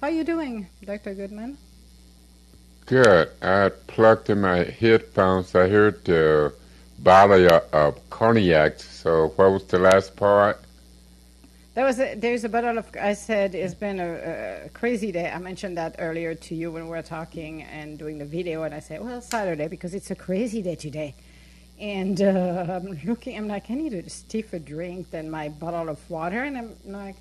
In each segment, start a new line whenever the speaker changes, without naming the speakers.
How are you doing, Dr. Goodman?
Good. I plugged in my headphones. I heard the bottle of cognac. So what was the last part?
There was a, there's a bottle of. I said it's been a, a, crazy day. I mentioned that earlier to you when we were talking and doing the video, and I said, well, Saturday because it's a crazy day today. And uh, I'm looking. I'm like, I need a stiffer drink than my bottle of water, and I'm like,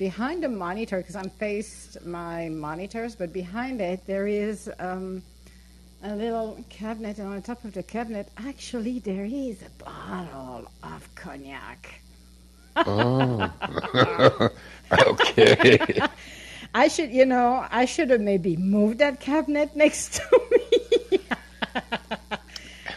behind the monitor because I'm faced my monitors, but behind it there is um, a little cabinet, and on top of the cabinet, actually there is a bottle of cognac.
Oh, okay.
I should, you know, I should have maybe moved that cabinet next to me.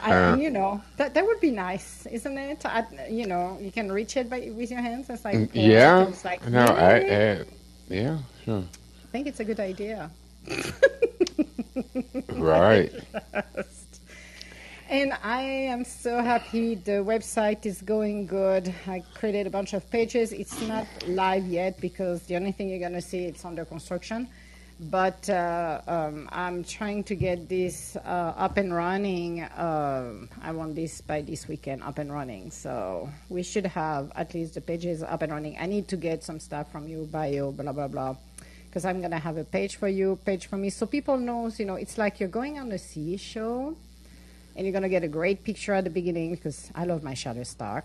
I, uh, you know, that that would be nice, isn't it? I, you know, you can reach it by with your hands. It's like
yeah, it's like, no, I, I, yeah, sure.
I think it's a good idea.
right.
And I am so happy the website is going good. I created a bunch of pages. It's not live yet because the only thing you're going to see it's under construction. But uh, um, I'm trying to get this uh, up and running. Uh, I want this by this weekend up and running. So we should have at least the pages up and running. I need to get some stuff from you, bio, blah blah blah because I'm gonna have a page for you, page for me, so people knows. You know, it's like you're going on a sea show, and you're going to get a great picture at the beginning because I love my Shutterstock.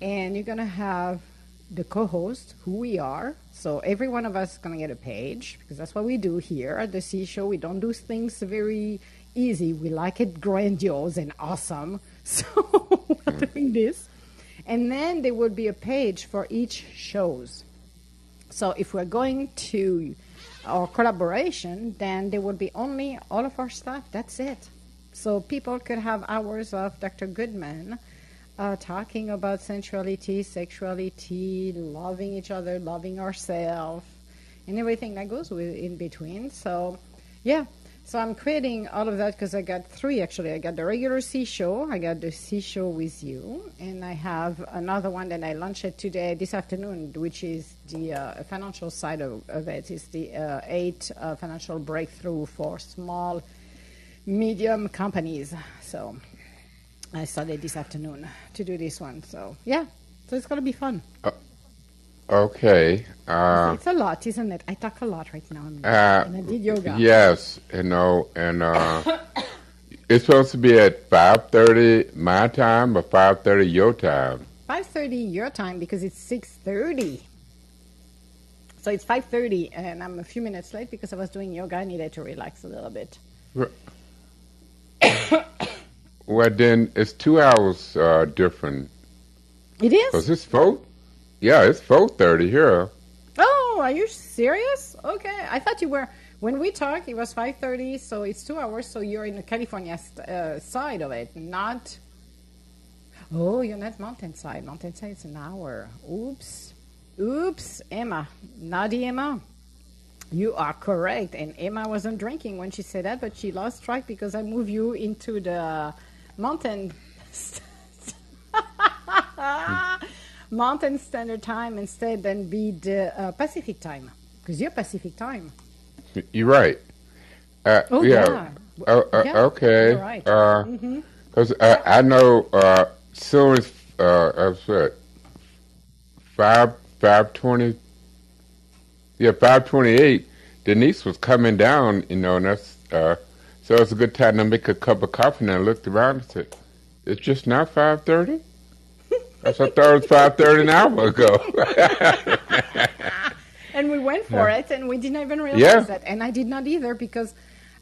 And you're going to have the co-host, who we are. So every one of us is going to get a page because that's what we do here at the Sea Show. We don't do things very easy. We like it grandiose and awesome. So we're mm-hmm. doing this. And then there would be a page for each shows. So if we're going to our collaboration, then there would be only all of our stuff. That's it. So people could have hours of Dr. Goodman uh, talking about sensuality, sexuality, loving each other, loving ourselves, and everything that goes with in between. So, yeah. So I'm creating all of that because I got three actually. I got the regular C Show, I got the C Show with you, and I have another one that I launched today, this afternoon, which is the uh, financial side of, of it. It's the uh, eight uh, financial breakthrough for small medium companies. So I started this afternoon to do this one. So yeah, so it's gonna be fun. Uh,
okay. Uh,
it's a lot, isn't it? I talk a lot right now. Uh, and I did yoga.
Yes, you know, and uh, it's supposed to be at five thirty my time or five thirty your time.
Five thirty your time because it's six thirty. So it's five thirty, and I'm a few minutes late because I was doing yoga. I needed to relax a little bit.
well, then it's two hours uh, different.
It is.
Cause it's four. Yeah, it's four thirty here.
Oh, are you serious? Okay, I thought you were. When we talked, it was five thirty, so it's two hours. So you're in the California uh, side of it, not. Oh, you're not mountainside. Mountainside is an hour. Oops, oops, Emma, naughty Emma. You are correct. And Emma wasn't drinking when she said that, but she lost track because I moved you into the mountain mountain standard time instead than be the uh, Pacific time because you're Pacific time.
You're right. Uh,
oh yeah. yeah.
Uh, uh
yeah.
Okay.
Right. Because
mm-hmm. Uh, I know uh, soon as uh, five five twenty yeah, 528, Denise was coming down, you know, and that's, so it's a good time to make a cup of coffee. And I looked around and said, it's just now 530? I thought it was 530 an hour ago.
and we went for yeah. it, and we didn't even realize yeah. that. And I did not either because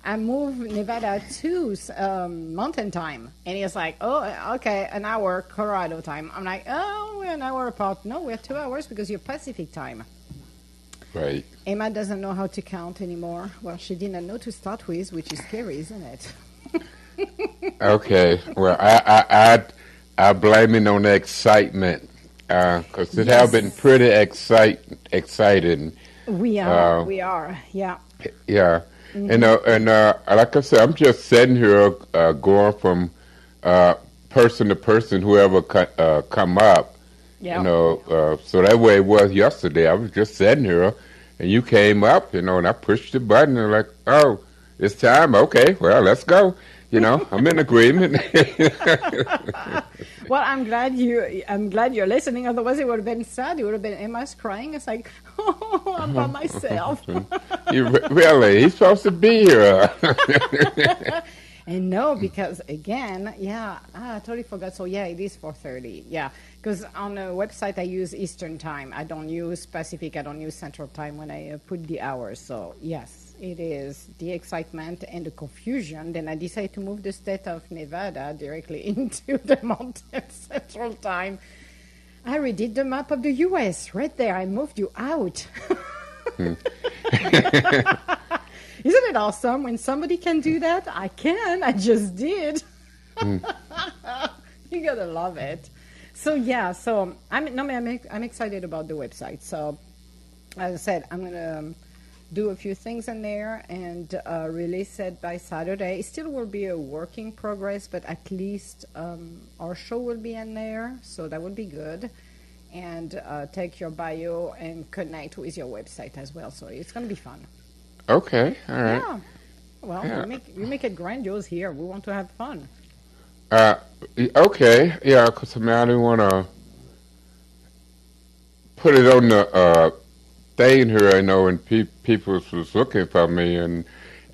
I moved Nevada to um, mountain time. And he was like, oh, okay, an hour Colorado time. I'm like, oh, we're an hour apart. No, we're two hours because you're Pacific time.
Right.
Emma doesn't know how to count anymore. Well, she didn't know to start with, which is scary, isn't it?
okay. Well, I I I, I blame it on the excitement because uh, it yes. has been pretty excite exciting.
We are. Uh, we are. Yeah.
Yeah. Mm-hmm. And uh, and uh, like I said, I'm just sitting here uh, going from uh, person to person, whoever come up. Yeah. You know, uh, so that way it was yesterday. I was just sitting here, and you came up, you know, and I pushed the button and like, oh, it's time. Okay, well, let's go. You know, I'm in agreement.
well, I'm glad you. I'm glad you're listening. Otherwise, it would have been sad. It would have been Emma's crying. It's like, oh, I'm by myself.
you really? He's supposed to be here.
and no, because again, yeah, ah, I totally forgot. So yeah, it is 4:30. Yeah, because on the website I use Eastern time. I don't use Pacific. I don't use Central time when I uh, put the hours. So yes it is the excitement and the confusion, then I decided to move the state of Nevada directly into the Mountain Central Time. I redid the map of the U.S. right there. I moved you out. hmm. Isn't it awesome when somebody can do that? I can. I just did. Hmm. you gotta love it. So yeah. So I'm no, I'm I'm excited about the website. So as I said, I'm gonna. Um, do a few things in there and uh, release it by Saturday. It still will be a working progress, but at least um, our show will be in there, so that would be good. And uh, take your bio and connect with your website as well. So it's going to be fun.
Okay, all right.
Yeah. Well, yeah. We, make, we make it grandiose here. We want to have fun.
Uh, okay, yeah, because I mean, I didn't want to put it on the uh, staying here, I know, and pe- people was looking for me, and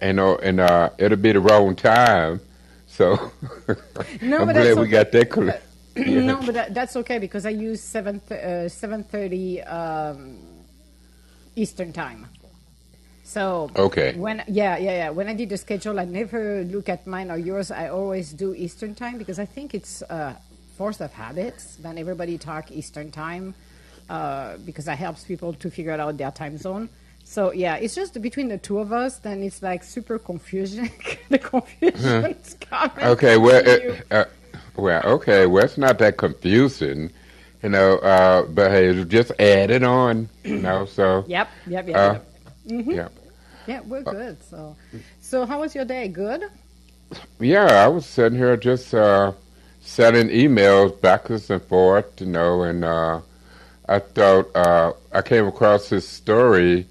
you know, and uh, it'll be the wrong time. So no, I'm glad we got that. Cl-
yeah. No, but that, that's okay because I use seven uh, seven thirty um, Eastern time. So
okay,
when yeah yeah yeah when I did the schedule, I never look at mine or yours. I always do Eastern time because I think it's uh, force of habits. Then everybody talk Eastern time uh, because that helps people to figure out their time zone. So yeah, it's just between the two of us. Then it's like super confusion. the confusion is coming.
Okay, well, it, uh, well, okay, well, it's not that confusing, you know. Uh, but hey, just add it on, you know. So
yep, yep, yep, uh, yep.
Mm-hmm. yep.
Yeah, we're good. So, so how was your day? Good.
Yeah, I was sitting here just uh, sending emails backwards and forth, you know, and uh, I thought uh, I came across this story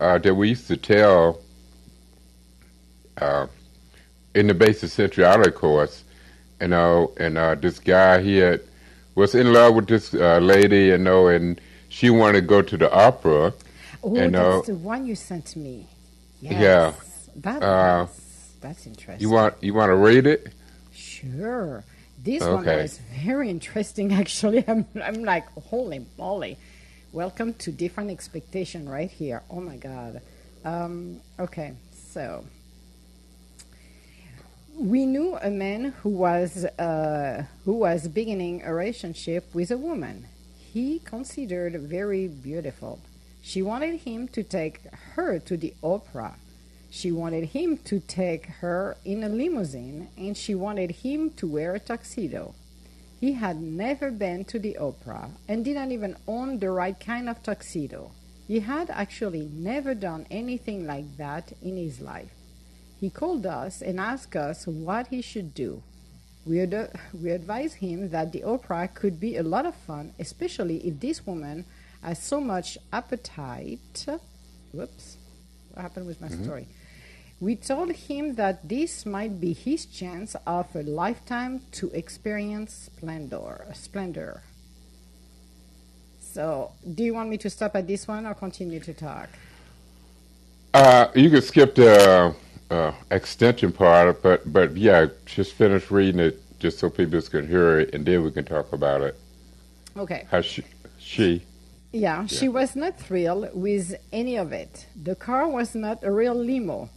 uh, that we used to tell uh, in the basic sensuality course, you know, and uh, this guy he had was in love with this uh, lady, you know, and she wanted to go to the opera.
Oh, know. that's the one you sent to me. Yes.
Yeah,
that, uh, that's interesting.
You want you want to read it?
Sure. This okay. one was very interesting, actually. I'm, I'm like, holy moly. Welcome to Different Expectation right here. Oh my God. Um, okay, so we knew a man who was uh, who was beginning a relationship with a woman he considered very beautiful. She wanted him to take her to the opera she wanted him to take her in a limousine and she wanted him to wear a tuxedo. He had never been to the opera and didn't even own the right kind of tuxedo. He had actually never done anything like that in his life. He called us and asked us what he should do. We, ad- we advised him that the opera could be a lot of fun, especially if this woman has so much appetite. Whoops, what happened with my mm-hmm. story? We told him that this might be his chance of a lifetime to experience splendor. Splendor. So, do you want me to stop at this one or continue to talk?
Uh, you could skip the uh, extension part, but but yeah, just finish reading it just so people can hear it, and then we can talk about it.
Okay.
How she, she
yeah, yeah, she was not thrilled with any of it. The car was not a real limo.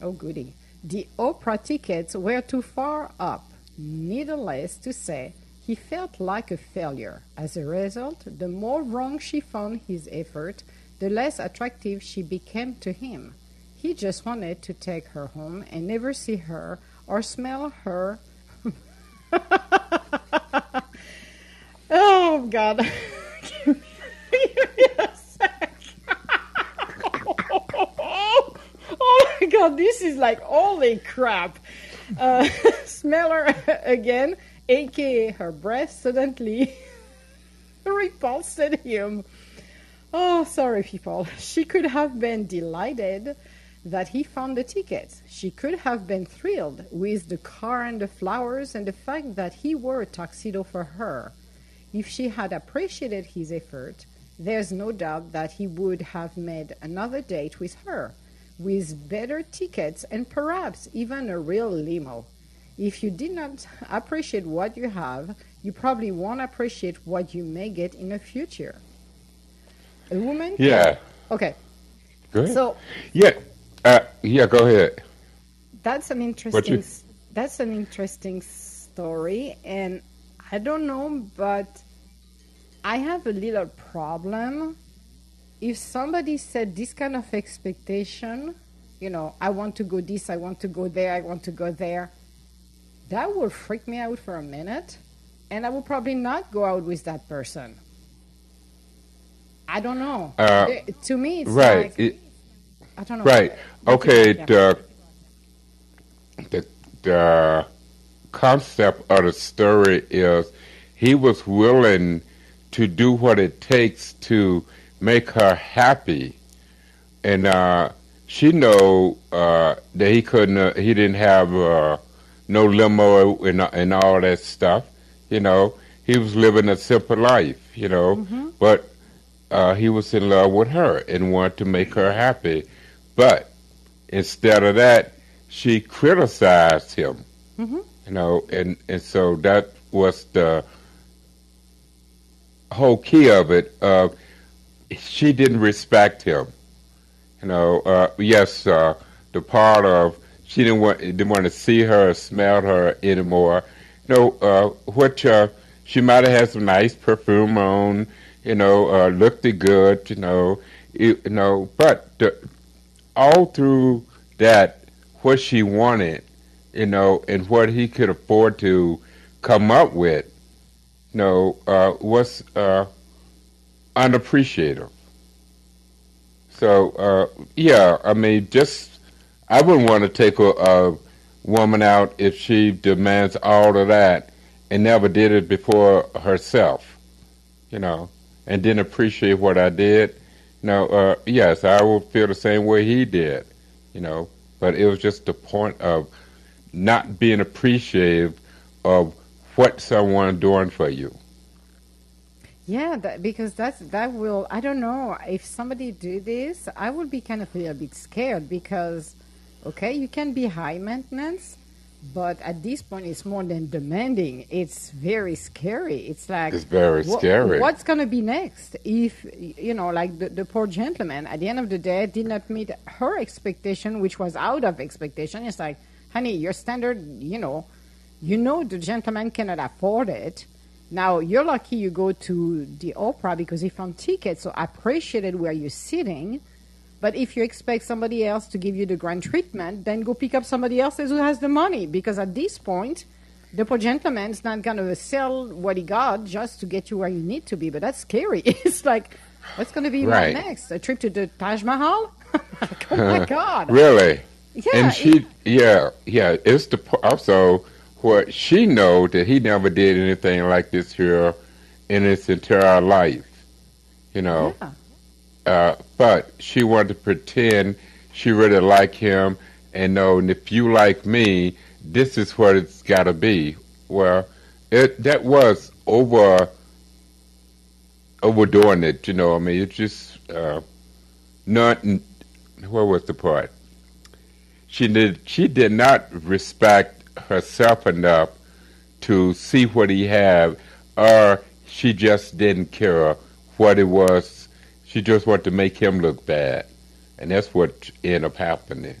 Oh, goody. The opera tickets were too far up. Needless to say, he felt like a failure. As a result, the more wrong she found his effort, the less attractive she became to him. He just wanted to take her home and never see her or smell her. oh, God. my god, this is like holy crap. Uh, smell her again, aka her breath suddenly repulsed him. Oh, sorry, people. She could have been delighted that he found the tickets. She could have been thrilled with the car and the flowers and the fact that he wore a tuxedo for her. If she had appreciated his effort, there's no doubt that he would have made another date with her, with better tickets and perhaps even a real limo. If you did not appreciate what you have, you probably won't appreciate what you may get in the future. A woman?
Yeah.
Okay.
Go ahead.
So
yeah, uh, yeah. Go ahead.
that's an
you-
interesting s- that's an interesting story and I don't know but I have a little problem if somebody said this kind of expectation you know I want to go this I want to go there I want to go there that will freak me out for a minute and I will probably not go out with that person I don't know
Uh,
Eh, to me it's
Right.
like
It,
I don't know
right. Okay. The the the concept of the story is he was willing to do what it takes to make her happy, and uh, she know uh, that he couldn't. Uh, he didn't have uh, no limo and and all that stuff. You know, he was living a simple life. You know, but uh, he was in love with her and wanted to make her happy. But instead of that, she criticized him.
Mhm.
You know, and and so that was the whole key of it. Uh, she didn't respect him. You know, uh, yes, uh, the part of she didn't want didn't want to see her, or smell her anymore. You know, uh, which uh, she might have had some nice perfume on. You know, uh, looked good. You know, you, you know, but the, all through that, what she wanted, you know, and what he could afford to come up with, you know, uh, was uh, unappreciative. So, uh, yeah, I mean, just I wouldn't want to take a, a woman out if she demands all of that and never did it before herself, you know, and didn't appreciate what I did. No, uh, yes, I would feel the same way he did, you know, but it was just the point of not being appreciative of what someone doing for you.
Yeah, that, because that's that will. I don't know if somebody do this. I would be kind of a little bit scared because, okay, you can be high maintenance, but at this point, it's more than demanding. It's very scary. It's like
It's very
wha-
scary.
What's gonna be next? If you know, like the, the poor gentleman at the end of the day did not meet her expectation, which was out of expectation. It's like, honey, your standard, you know, you know the gentleman cannot afford it. Now you're lucky you go to the opera because he found tickets, so appreciated where you're sitting. But if you expect somebody else to give you the grand treatment, then go pick up somebody else who has the money. Because at this point, the poor gentleman's not gonna sell what he got just to get you where you need to be. But that's scary. it's like, what's gonna be
Right.
next? A trip to the Taj Mahal? oh my God!
Really?
Yeah,
and she, yeah, yeah. It's the also what she know that he never did anything like this here in his entire life. You know,
Yeah.
uh, but she wanted to pretend she really liked him and know and if you like me, this is what it's got to be. Well, it that was over overdoing it. You know, I mean, it's just uh, not. Where was the part? She did. She did not respect herself enough to see what he had, or she just didn't care what it was. She just wanted to make him look bad, and that's what ended up happening.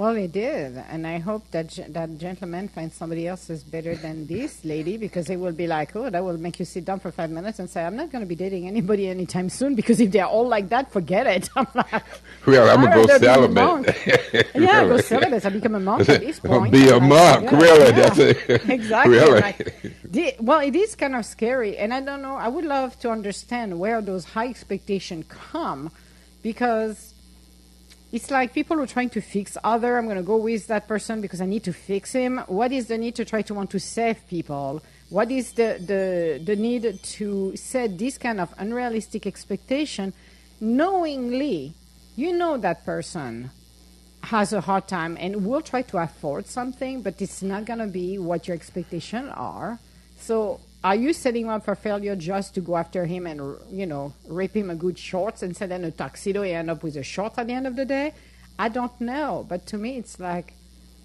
Well, it did, and I hope that ge- that gentleman finds somebody else who's better than this lady because it will be like, oh, that will make you sit down for five minutes and say, I'm not going to be dating anybody anytime soon because if they're all like that, forget it. I'm like,
Well, I'm gonna go
rather be a
celibate.
yeah, go celibate. I become a monk at this point.
Be a
like,
monk,
yeah,
really?
yeah.
That's it.
exactly.
Really?
like, the- well, it is kind of scary, and I don't know. I would love to understand where those high expectations come, because it's like people are trying to fix other. I'm going to go with that person because I need to fix him. What is the need to try to want to save people What is the, the, the need to set this kind of unrealistic expectation knowingly? You know that person has a hard time and will try to afford something, but it's not going to be what your expectations are. So, are you setting him up for failure just to go after him and you know rip him a good shorts and send him a tuxedo? and end up with a short at the end of the day. I don't know, but to me, it's like,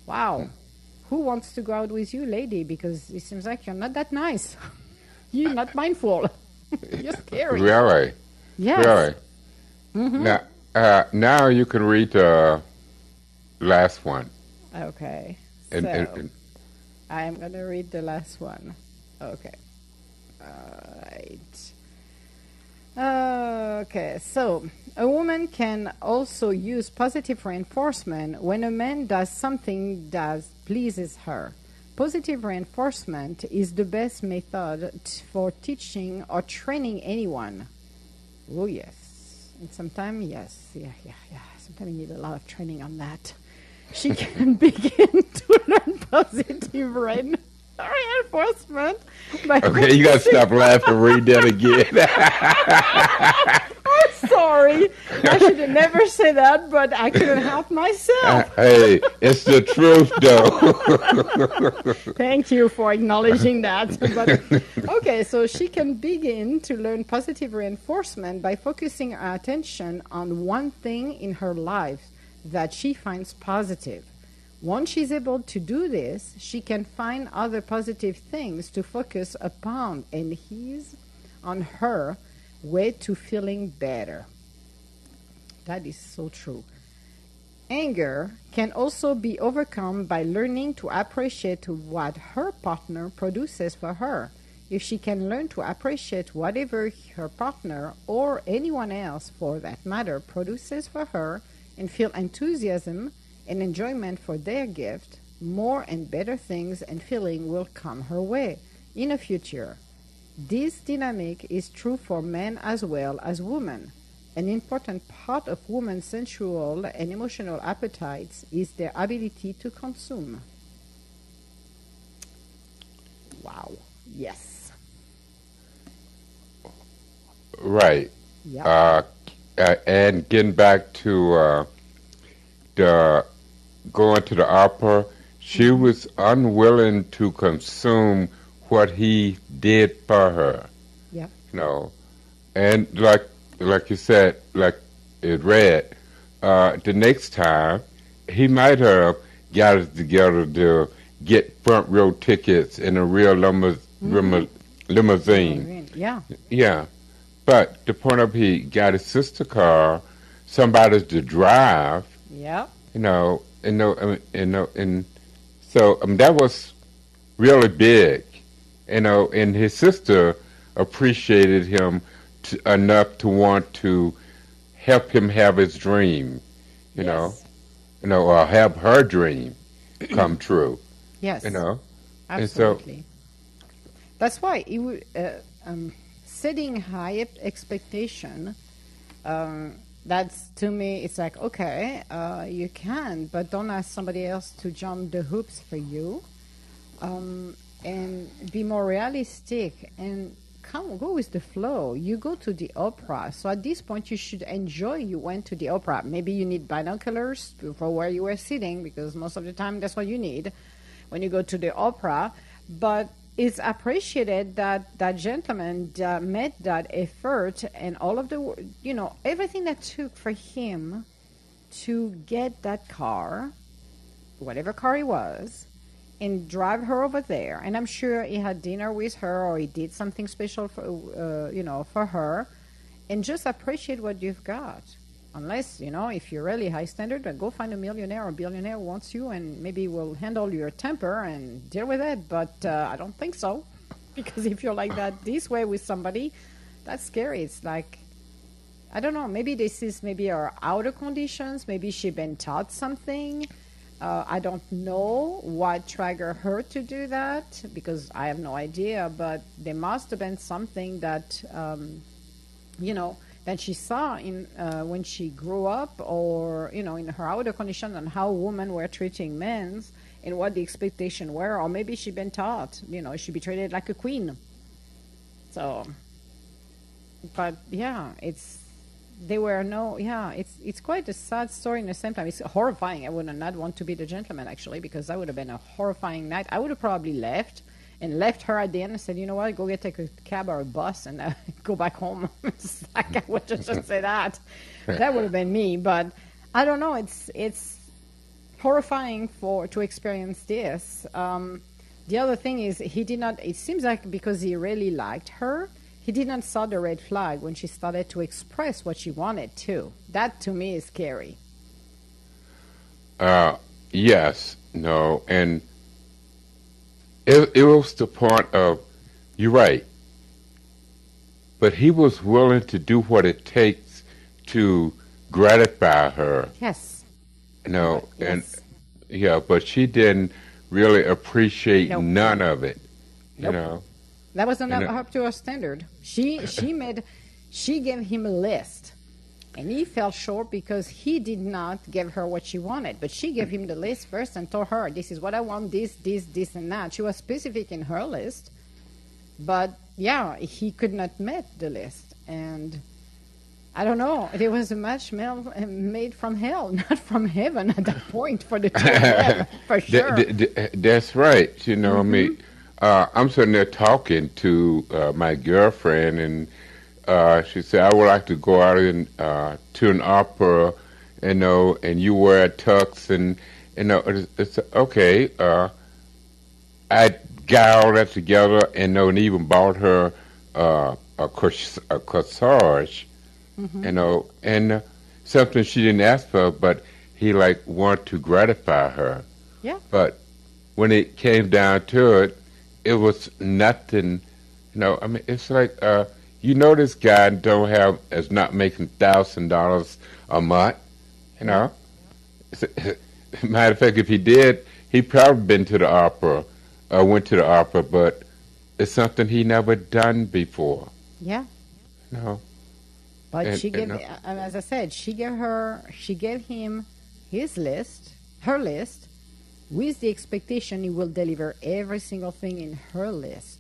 wow, who wants to go out with you, lady? Because it seems like you're not that nice. you're not mindful. you're scary.
Really?
Yes.
Really? Now, uh, now you can read the last one.
Okay.
And,
so
and, and
I'm going to read the last one. Okay. Right. Okay, so a woman can also use positive reinforcement when a man does something that pleases her. Positive reinforcement is the best method for teaching or training anyone. Oh, yes. And sometimes, yes, yeah, yeah, yeah. Sometimes you need a lot of training on that. She can begin to learn positive rein- reinforcement by
okay, you got to stop laughing. Read that again.
I'm sorry, I should have never said that, but I couldn't help myself.
hey, it's the truth, though.
Thank you for acknowledging that. But okay, so she can begin to learn positive reinforcement by focusing her attention on one thing in her life that she finds positive. Once she's able to do this, she can find other positive things to focus upon, and he's on her way to feeling better. That is so true. Anger can also be overcome by learning to appreciate what her partner produces for her. If she can learn to appreciate whatever her partner or anyone else, for that matter, produces for her and feel enthusiasm and enjoyment for their gift, more and better things and feeling will come her way in the future. This dynamic is true for men as well as women. An important part of women's sensual and emotional appetites is their ability to consume. Wow. Yes.
right.
Yeah.
Uh, uh, and getting back to uh, the going to the opera, she
Mm-hmm.
was unwilling to consume what he did for her.
Yeah.
You know, and like like you said, like it read, uh, the next time he might have got it together to get front row tickets in a real limo- limo- limousine.
Yeah.
Yeah, but the point of he got his sister car, somebody to drive.
Yeah.
You know, and no, I mean, and no, and so I mean, that was really big. You know, and his sister appreciated him t enough to want to help him have his dream. You know, you know, or have her dream come true.
Yes.
You know, And so-
Absolutely. That's why it would, uh, um, setting high expectation. Um, that's to me, it's like okay, uh, you can, but don't ask somebody else to jump the hoops for you, um, and be more realistic and come go with the flow. You go to the opera, so at this point you should enjoy. You went to the opera. Maybe you need binoculars for where you were sitting because most of the time that's what you need when you go to the opera. But it's appreciated that that gentleman uh, made that effort and all of the you know everything that took for him to get that car, whatever car he was, and drive her over there. And I'm sure he had dinner with her or he did something special for uh, you know for her, and just appreciate what you've got. Unless you know, if you're really high standard, go find a millionaire or billionaire who wants you, and maybe will handle your temper and deal with it. But uh, I don't think so, because if you're like that this way with somebody, that's scary. It's like I don't know. Maybe this is maybe our outer conditions. Maybe she been taught something. Uh, I don't know what triggered her to do that because I have no idea. But there must have been something that, um, you know, that she saw in uh, when she grew up, or you know, in her outer condition, and how women were treating men, and what the expectation were, or maybe she'd been taught, you know, she'd be treated like a queen. So, but yeah, it's there were no yeah it's it's quite a sad story in the same time. It's horrifying. I would not want to be the gentleman actually because that would have been a horrifying night. I would have probably left and left her at the end and said you know what? Go get take a cab or a bus and uh, go back home. Like i would just, just say that. That would have been me but i don't know. It's it's horrifying for to experience this. Um, the other thing is he did not it seems like because he really liked her he did not saw the red flag when she started to express what she wanted to. That to me is scary.
Uh, yes, no, and it, it was the point of, you're right, but he was willing to do what it takes to gratify her.
Yes.
You know,
Yes.
and yeah, but she didn't really appreciate
Nope.
none of it. You
Nope.
know,
That wasn't up,
uh,
up to her standard. She she made she gave him a list, and he fell short because he did not give her what she wanted. But she gave him the list first and told her, "This is what I want. This, this, this, and that." She was specific in her list, but yeah, he could not meet the list, and I don't know. It was a match uh, made from hell, not from heaven at that point for the two of them, for sure.
th- th- that's right. You know, I mean, uh, I'm sitting there talking to uh, my girlfriend, and uh, she said, "I would like to go out and uh, to an opera, you know, and you wear a tux, and you know, it's, it's okay." Uh, I got all that together, and, know, and even bought her uh, a, cors- a corsage, you know, and uh, something she didn't ask for, but he like wanted to gratify her.
Yeah.
But when it came down to it, it was nothing. You know, I mean, it's like uh, you know this guy don't have is not making thousand dollars a month. You know, matter of fact, if he did, he probably been to the opera, or went to the opera, but it's something he never done before.
yeah.
You know,
But
And-
she gave,
and,
uh, as I said, she gave her, she gave him his list, her list, with the expectation he will deliver every single thing in her list.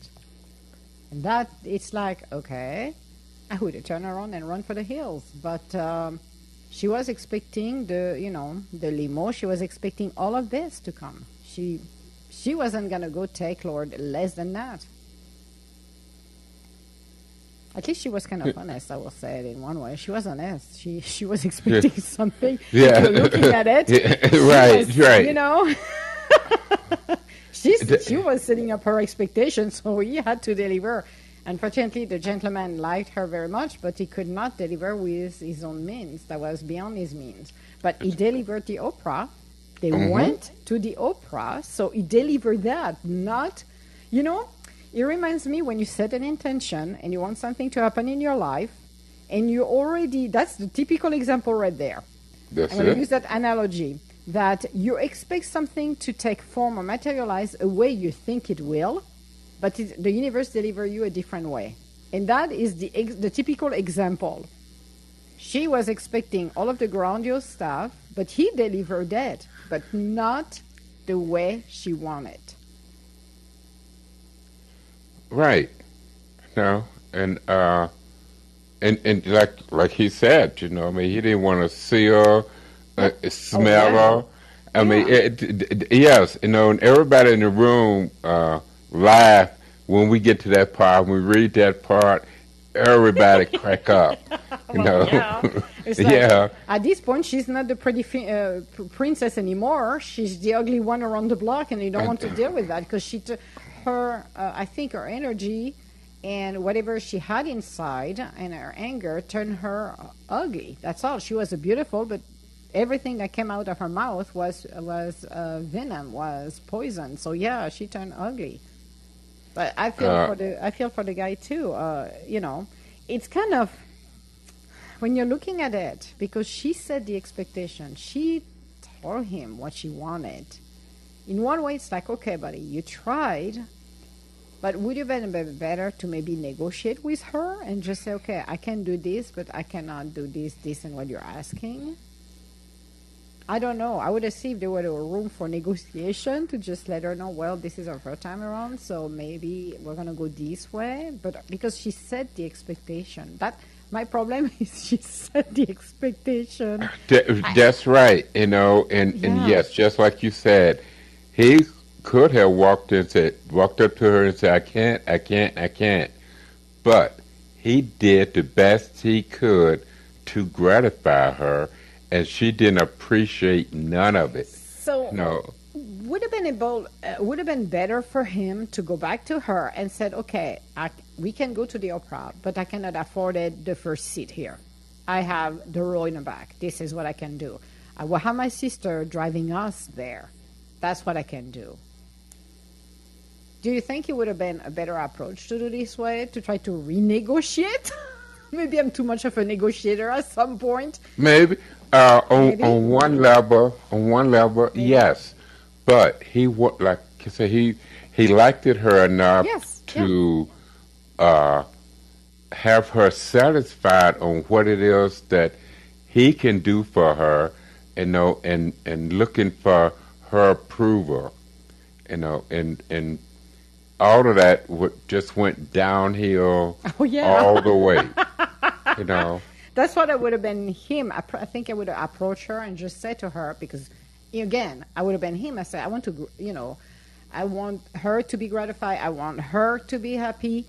And that it's like, okay, I would turn around and run for the hills. But um, she was expecting the, you know, the limo. She was expecting all of this to come. She, she wasn't gonna go take Lord less than that. At least she was kind of honest. I will say it in one way. She was honest. She she was expecting something.
Yeah.
Looking at it.
Yeah, right,
was,
right.
You know. She's, she was setting up her expectations, so he had to deliver. Unfortunately, the gentleman liked her very much, but he could not deliver with his own means. That was beyond his means. But he delivered the opera. They went to the opera, so he delivered that. Not, you know, it reminds me when you set an intention and you want something to happen in your life, and you already, that's the typical example right there.
that's
I'm going to use that analogy that you expect something to take form or materialize a way you think it will, but it, the universe deliver you a different way. And that is the, ex- the typical example. She was expecting all of the grandiose stuff, but he delivered that, but not the way she wanted.
Right. No, and uh, and and like like he said, you know, I mean, he didn't want to see her, uh, smell
Oh, yeah.
I mean, it, it, it- yes, you know, and everybody in the room uh, laugh when we get to that part. When we read that part, everybody crack up. You know,
yeah. Like,
yeah,
At this point, she's not the pretty fi- uh, pr- princess anymore. She's the ugly one around the block, and you don't want to deal with that because she, t- her, uh, I think, her energy and whatever she had inside and her anger turned her ugly. That's all. She was beautiful, but everything that came out of her mouth was was uh, venom, was poison. So yeah, she turned ugly. But I feel
Uh,
for the I feel for the guy too. Uh, you know, it's kind of when you're looking at it because she set the expectation. She told him what she wanted. In one way, it's like, okay, buddy, you tried, but would you have been better to maybe negotiate with her and just say, okay, I can do this, but I cannot do this, this, and what you're asking? I don't know. I would have seen if there were a room for negotiation to just let her know, well, this is our first time around, so maybe we're gonna go this way. But because she set the expectation, that my problem is she set the expectation.
Th- That's right, you know, and, and yes, just like you said, he could have walked and said, walked up to her and said, "I can't, I can't, I can't," but he did the best he could to gratify her, and she didn't appreciate none of it.
So
No,
would have been able uh, would have been better for him to go back to her and said, "Okay, I, we can go to the opera, but I cannot afford it the first seat here. I have the row in the back. This is what I can do. I will have my sister driving us there. That's what I can do." Do you think it would have been a better approach to do this way to try to renegotiate? Maybe I'm too much of a negotiator at some point.
maybe uh, on
Maybe.
on one level, on one level,
Maybe.
yes, but he like I said, he he liked it her enough
Yes,
to uh, have her satisfied on what it is that he can do for her, you know, and and looking for her approval, you know, and and all of that w- just went downhill
Oh yeah.
all the way, you know.
That's what I would have been him. I, pr- I think I would have approached her and just said to her because, again, I would have been him. I said, I want to, you know, I want her to be gratified. I want her to be happy.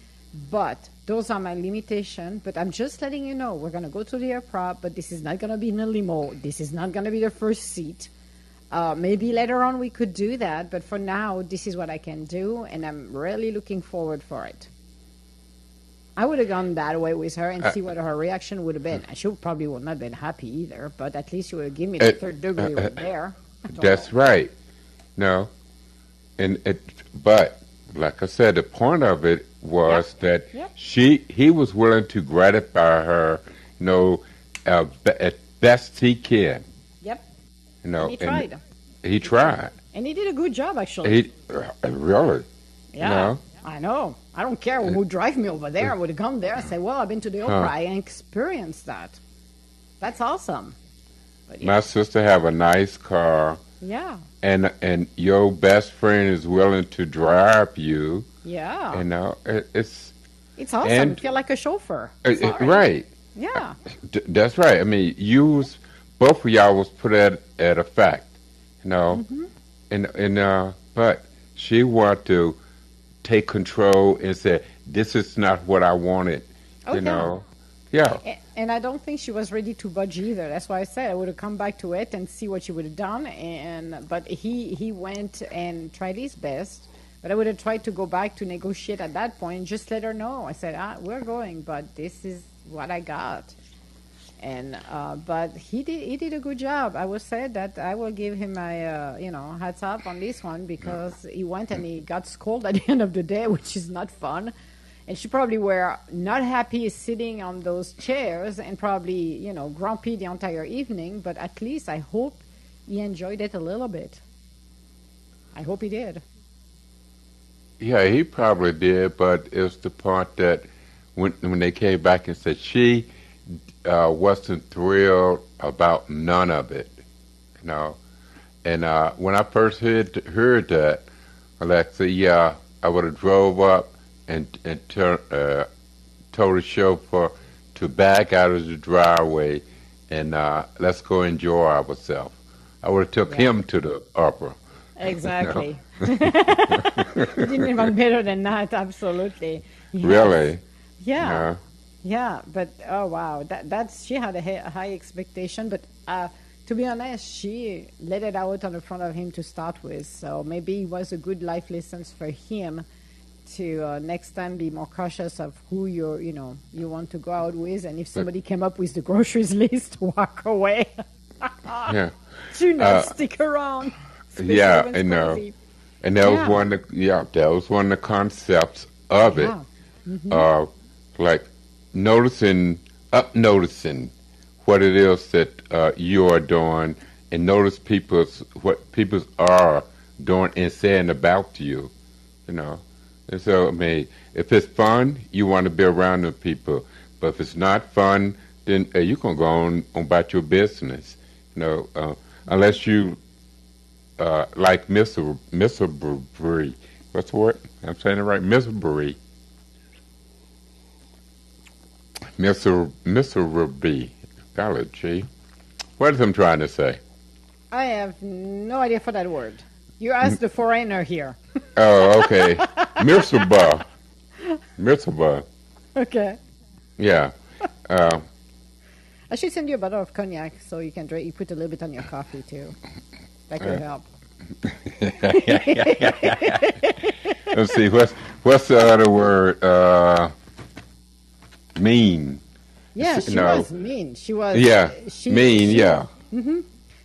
But those are my limitations. But I'm just letting you know we're gonna go to the airport, but this is not gonna be in a limo. This is not gonna be the first seat. Uh, maybe later on we could do that, but for now, this is what I can do, and I'm really looking forward for it. I would have gone that way with her and
Uh,
see what her reaction would have been. She probably would not have been happy either, but at least she would have given me the
Uh,
third degree
uh,
right there.
That's
know.
right. No, and it, but like I said, the point of it was that
Yep.
she he was willing to gratify her, you know, uh, as best he can. You know,
and he tried.
He tried.
And he did a good job, actually.
He uh, really.
yeah,
no.
I know. I don't care who drive me over there. I would come there and say, well, I've been to the opera and experienced that. That's awesome. But yeah,
My sister have a nice car,
yeah,
and and your best friend is willing to drive you.
yeah.
You know, it, it's
it's awesome.
and-
Feel like a chauffeur.
uh, uh, right.
Yeah.
D- that's right. I mean, you was both of y'all was put at at a fact, you know,
Mm-hmm.
and and uh, but she wanted to take control and say, "This is not what I wanted,"
Oh,
you know. Yeah,
A- And I don't think she was ready to budge either. That's why I said I would have come back to it and see what she would have done. And but he he went and tried his best. But I would have tried to go back to negotiate at that point. Just let her know. I said, ah, we're going, but this is what I got. And uh, but he did he did a good job. I will say that I will give him my uh, you know hats up on this one because he went and he got scolded at the end of the day, which is not fun. And she probably were not happy sitting on those chairs and probably you know grumpy the entire evening. But at least I hope he enjoyed it a little bit. I hope he did.
yeah, he probably did, but it's the part that when when they came back and said she uh, wasn't thrilled about none of it, you know. And uh, when I first heard heard that, Alexa, yeah, I would have drove up and and tur- uh, told the chauffeur to back out of the driveway and uh, let's go enjoy ourselves. I would have took him to the opera.
Exactly. you Didn't even better than that. Absolutely. Yes.
Really?
Yeah.
Yeah.
Yeah, but oh wow, that that's she had a high, expectation, but uh, to be honest, she let it out on the front of him to start with. So maybe it was a good life lessons for him to uh, next time be more cautious of who you you know you want to go out with, and if somebody came up with the groceries list, walk away.
Yeah.
Do not
Uh,
stick around.
yeah, I know. And that
Yeah.
was one of the, yeah, that was one of the concepts of it.
Yeah.
Uh, like noticing, up noticing what it is that uh, you are doing and notice people's, what people are doing and saying about you, you know. And so, I mean, if it's fun, you want to be around the people. But if it's not fun, then uh, you can go on, on about your business. You know, uh, unless you uh, like Mr. Miserably. What's the word? I'm saying it right. Miserably. Miser miserably. Golly gee. What is I'm trying to say?
I have no idea for that word. You asked the foreigner here.
Oh, okay. miserable. Miserable.
Okay.
Yeah. Uh,
I should send you a bottle of cognac so you can drink. You put a little bit on your coffee too. That could help.
let's see. What's what's the other word? Uh, mean.
Yeah, she
No.
was mean. She was.
Yeah.
She,
mean.
she-
yeah.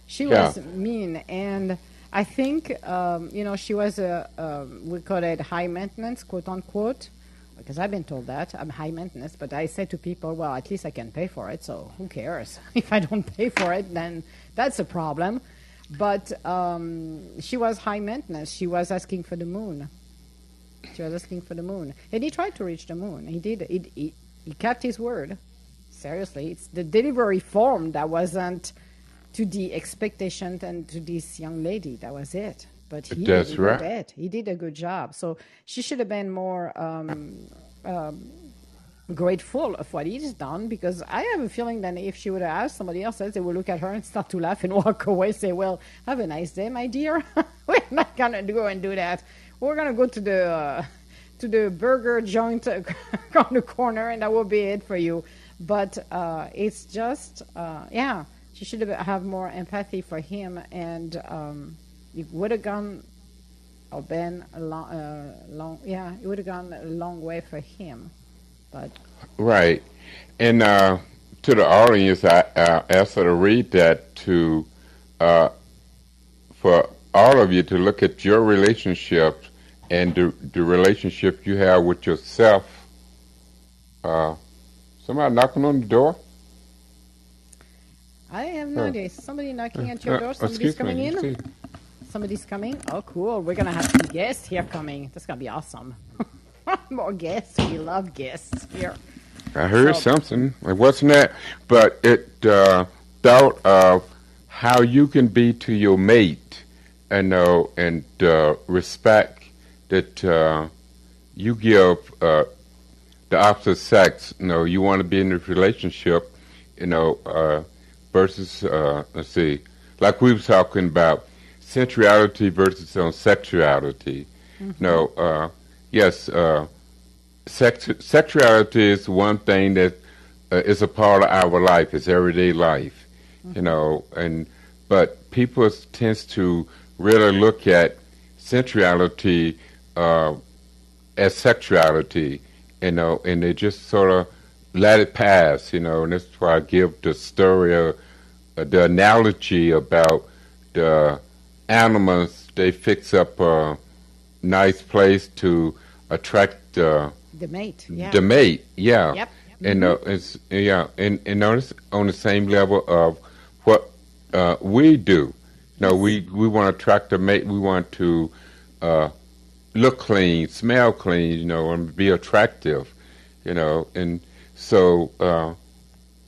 She
Yeah.
was mean, and I think um, you know she was a um, we call it high maintenance, quote unquote, because I've been told that I'm high maintenance. But I say to people, well, at least I can pay for it, so who cares if I don't pay for it? Then that's a problem. But um, she was high maintenance. She was asking for the moon. She was asking for the moon, and he tried to reach the moon. He did. He, he kept his word. Seriously, it's the delivery form that wasn't to the expectation and to this young lady. That was it. But he
That's
did
right.
it. He did a good job. So she should have been more um, um, grateful of what he's done because I have a feeling that if she would have asked somebody else, they would look at her and start to laugh and walk away. Say, "Well, have a nice day, my dear. We're not gonna go and do that. We're gonna go to the." Uh, to the burger joint on the corner, and that will be it for you. But uh, it's just, uh, yeah, she should have, have more empathy for him, and um, it would have gone or been a long, uh, long, yeah, it would have gone a long way for him. But
Right. And uh, to the audience, I uh, ask her to read that to uh, for all of you to look at your relationships and the, the relationship you have with yourself. Uh, somebody knocking on the door?
I have no
Oh.
idea. Somebody knocking at your
Uh,
door? Somebody's coming
me.
in? Somebody's coming? Oh, cool. We're going to have some guests here coming. That's going to be awesome. More guests. We love guests here.
I heard
So-
something. It wasn't that, but it uh, thought of how you can be to your mate, and know and uh, respect that uh, you give uh, the opposite sex. You know, you want to be in a relationship. You know, uh, versus uh, let's see, like we were talking about sensuality versus on sexuality. You know, uh, yes. Uh, sex, sexuality is one thing that uh, is a part of our life. It's everyday life, you know. And but people tends to really look at sensuality uh, as sexuality, you know, and they just sort of let it pass, you know. And that's why I give the story, of, uh, the analogy about the animals. They fix up a nice place to attract. Uh,
The mate. Yeah.
the mate, yeah.
Yep.
And uh, it's yeah, and and notice on the same level of what uh, we do. You No, we we want to attract the mate. We want to uh, look clean, smell clean, you know, and be attractive, you know. And so uh,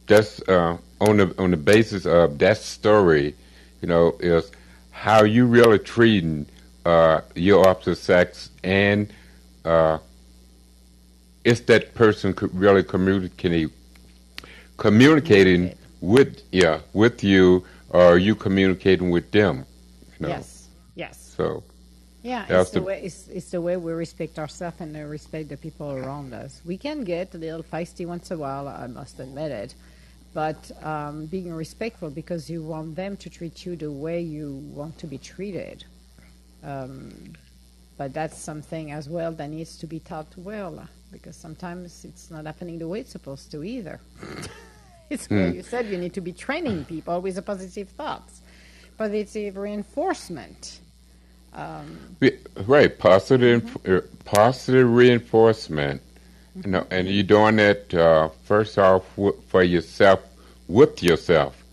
that's uh, on the on the basis of that story, you know, is how you really treating uh, your opposite sex and uh, is that person co- really communicating communicating
Communicate.
with yeah with you or are you communicating with them you know?
Yes. Yes.
so
Yeah, it's the, way it's, it's the way we respect ourselves and respect the people around us. We can get a little feisty once in a while, I must admit it, but um, being respectful because you want them to treat you the way you want to be treated. Um, but that's something as well that needs to be taught well because sometimes it's not happening the way it's supposed to either. it's where you said you need to be training people with positive thoughts, positive reinforcement. Um,
right positive uh, positive reinforcement. You know and you're doing it uh, first off w- for yourself with yourself.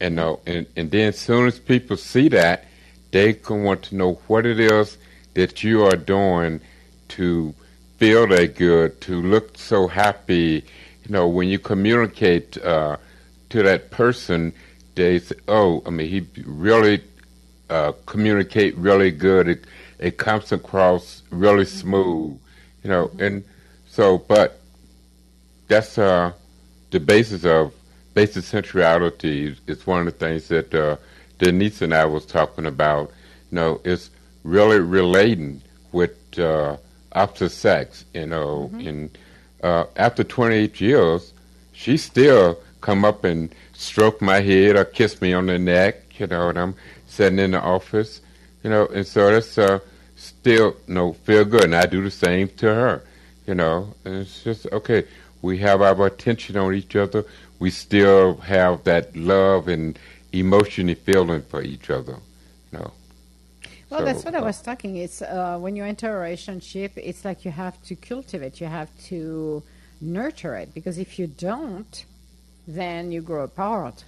You know and, and then as soon as people see that they can want to know what it is that you are doing to feel that good to look so happy. You know when you communicate uh, to that person they say, oh, I mean, he really uh, communicate really good. It, it comes across really smooth, you know. And so, but that's uh, the basis of basic sensuality. Is one of the things that uh, Denise and I was talking about. You know, it's really relating with uh, opposite sex. You know,
Mm-hmm.
and uh, after 28 years, she still come up and stroke my head or kiss me on the neck. You know, and I'm sitting in the office. You know, and so that's uh, still you know feel good, and I do the same to her. You know, and it's just okay. We have our attention on each other. We still have that love and emotional feeling for each other. You know.
Well,
So,
that's what I
uh,
was talking. It's uh, when you enter a relationship, it's like you have to cultivate, you have to nurture it. Because if you don't, then you grow apart.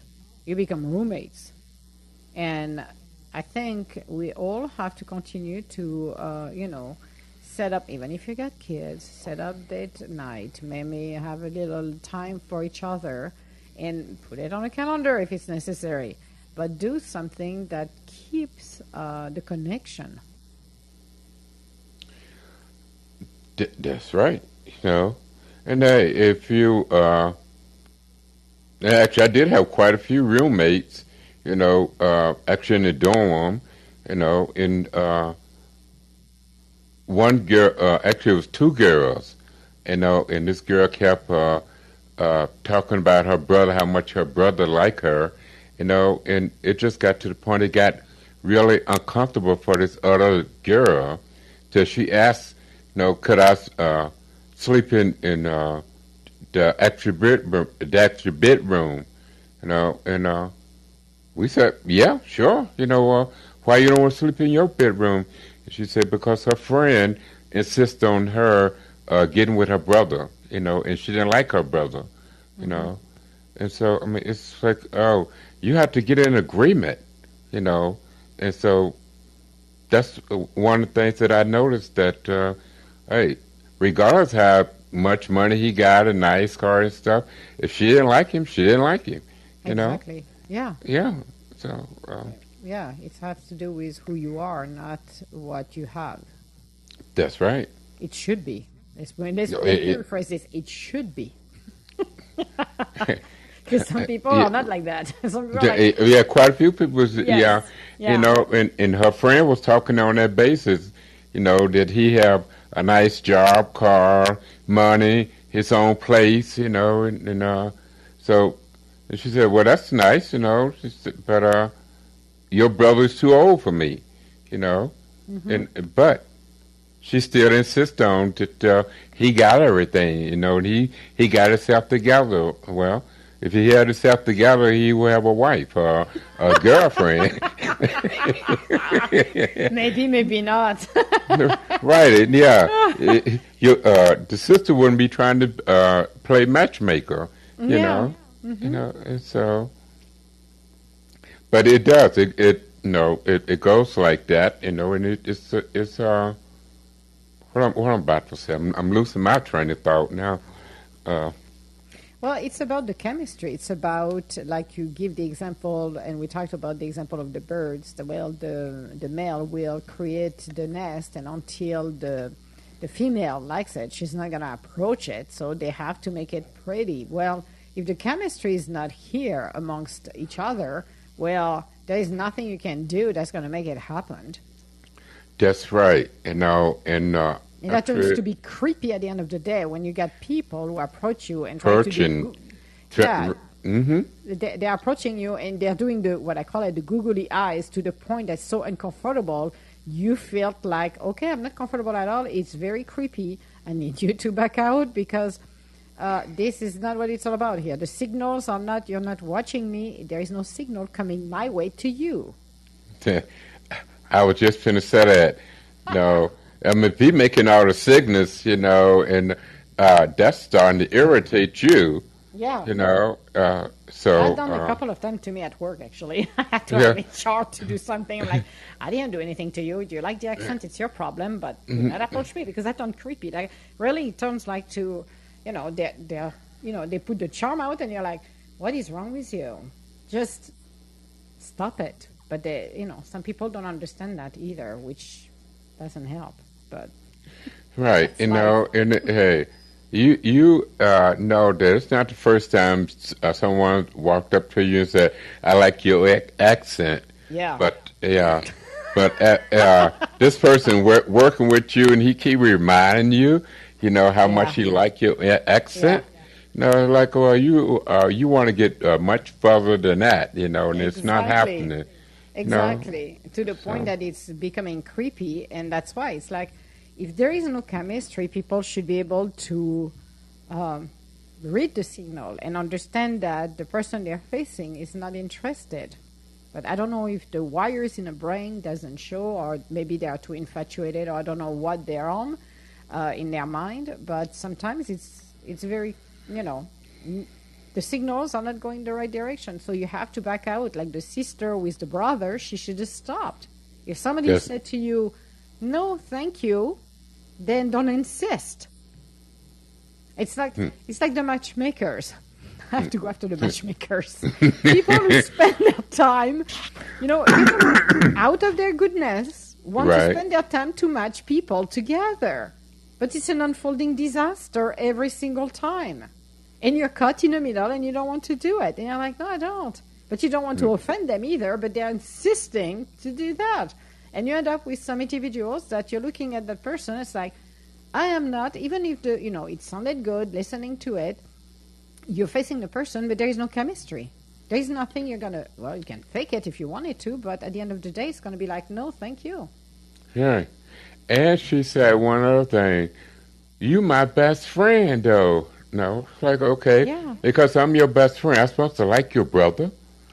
You become roommates. And I think we all have to continue to, uh, you know, set up, even if you got kids, set up date night, maybe have a little time for each other and put it on a calendar if it's necessary. But do something that keeps uh, the connection.
D- that's right. You know, and hey, if you uh, actually, I did have quite a few roommates. You know, uh, actually in the dorm. You know, in uh, one girl, uh, actually it was two girls. You know, and this girl kept uh, uh, talking about her brother, how much her brother liked her. You know, and it just got to the point it got really uncomfortable for this other girl till she asked, you know, could I uh, sleep in in uh, the extra bedroom, the extra bedroom, you know? And uh, we said, yeah, sure. You know, uh, why you don't want to sleep in your bedroom? And she said because her friend insists on her uh, getting with her brother, you know, and she didn't like her brother, you know. And so, I mean, it's like, oh, you have to get an agreement, you know. And so that's one of the things that I noticed that, uh, hey, regardless how much money he got, a nice car and stuff, if she didn't like him, she didn't like him, you know.
Yeah.
Yeah. So, um,
Yeah. It has to do with who you are, not what you have.
that's right.
It should be. Let's, let's
No,
rephrase this. It should be. Because some people
Yeah.
are not like that. some people are like,
yeah, quite a few people. Was, yeah,
Yeah.
you know, and, and her friend was talking on that basis. You know, did he have a nice job, car, money, his own place? You know, and, and uh, so and she said, "Well, that's nice, you know, she said, but uh, your brother's too old for me, you know." And but she still insists on that uh, he got everything, you know, and he he got himself together. Well, if he had himself together, he would have a wife or a girlfriend.
maybe, maybe not.
right? And yeah, it- you, uh, the sister wouldn't be trying to uh, play matchmaker, you
Yeah.
know, you know, and so. But it does. It it you know it, it goes like that, you know, and it, it's it's uh. What I'm, what I'm about to say, I'm, I'm losing my train of thought now. Uh,
Well, it's about the chemistry. It's about like you give the example, and we talked about the example of the birds. The well, the the male will create the nest, and until the the female likes it, she's not gonna approach it. So they have to make it pretty. Well, if the chemistry is not here amongst each other, well, there is nothing you can do that's gonna make it happen.
that's right, you know, and uh,
And that turns to be creepy at the end of the day when you get people who approach you and try to
Approaching.
do.
tra-
yeah.
hmm
they, they're approaching you and they're doing the what I call it the googly eyes to the point that's so uncomfortable. You felt like okay, I'm not comfortable at all. It's very creepy. I need you to back out because uh, this is not what it's all about here. The signals are not. You're not watching me. There is no signal coming my way to you.
I was just going to say that. No, I mean, if he making all the signals, you know, and uh, that's starting to irritate you,
Yeah.
you know. Uh, so
I've done a
uh,
couple of times to me at work, actually. I had to
Yeah.
have a chart to do something. I'm like, I didn't do anything to you. Do you like the accent? It's your problem, but do not approach me because that turned creepy. Like, really, it turns like to, you know, they're, they're, you know, they put the charm out and you're like, what is wrong with you? Just stop it. But they, you know, some people don't understand that either, which doesn't help. But
Right, you
life.
know, and hey, you you uh, know that it's not the first time uh, someone walked up to you and said, "I like your ac- accent,"
yeah,
but yeah, but uh, uh, this person wor- working with you and he keep reminding you, you know, how much
Yeah.
he like your accent. You know, like, well, you uh, you want to get uh, much further than that, you know, and it's not happening.
Exactly. To the point
So-
that it's becoming creepy, and that's why it's like if there is no chemistry, people should be able to um, read the signal and understand that the person they're facing is not interested. But I don't know if the wires in the brain doesn't show, or maybe they are too infatuated, or I don't know what they're on uh, in their mind. But sometimes it's it's very, you know, the signals are not going the right direction. So you have to back out. Like the sister with the brother, she should have stopped. If somebody
Yes.
said to you, "No, thank you," then don't insist. It's like it's like the matchmakers. I have to go after the matchmakers. people who spend their time, you know, out of their goodness, want
Right.
to spend their time to match people together. But it's an unfolding disaster every single time. And you're caught in the middle and you don't want to do it. And you're like, no, I don't. But you don't want to mm. offend them either, but they're insisting to do that. And you end up with some individuals that you're looking at that person, it's like, I am not, even if the, you know, it sounded good listening to it, you're facing the person, but there is no chemistry. There is nothing you're going to, well, you can fake it if you wanted to, but at the end of the day, it's going to be like, no, thank you.
Yeah. And she said one other thing. You my best friend though. No. It's like, okay.
Yeah.
Because I'm your best friend. I'm supposed to like your brother.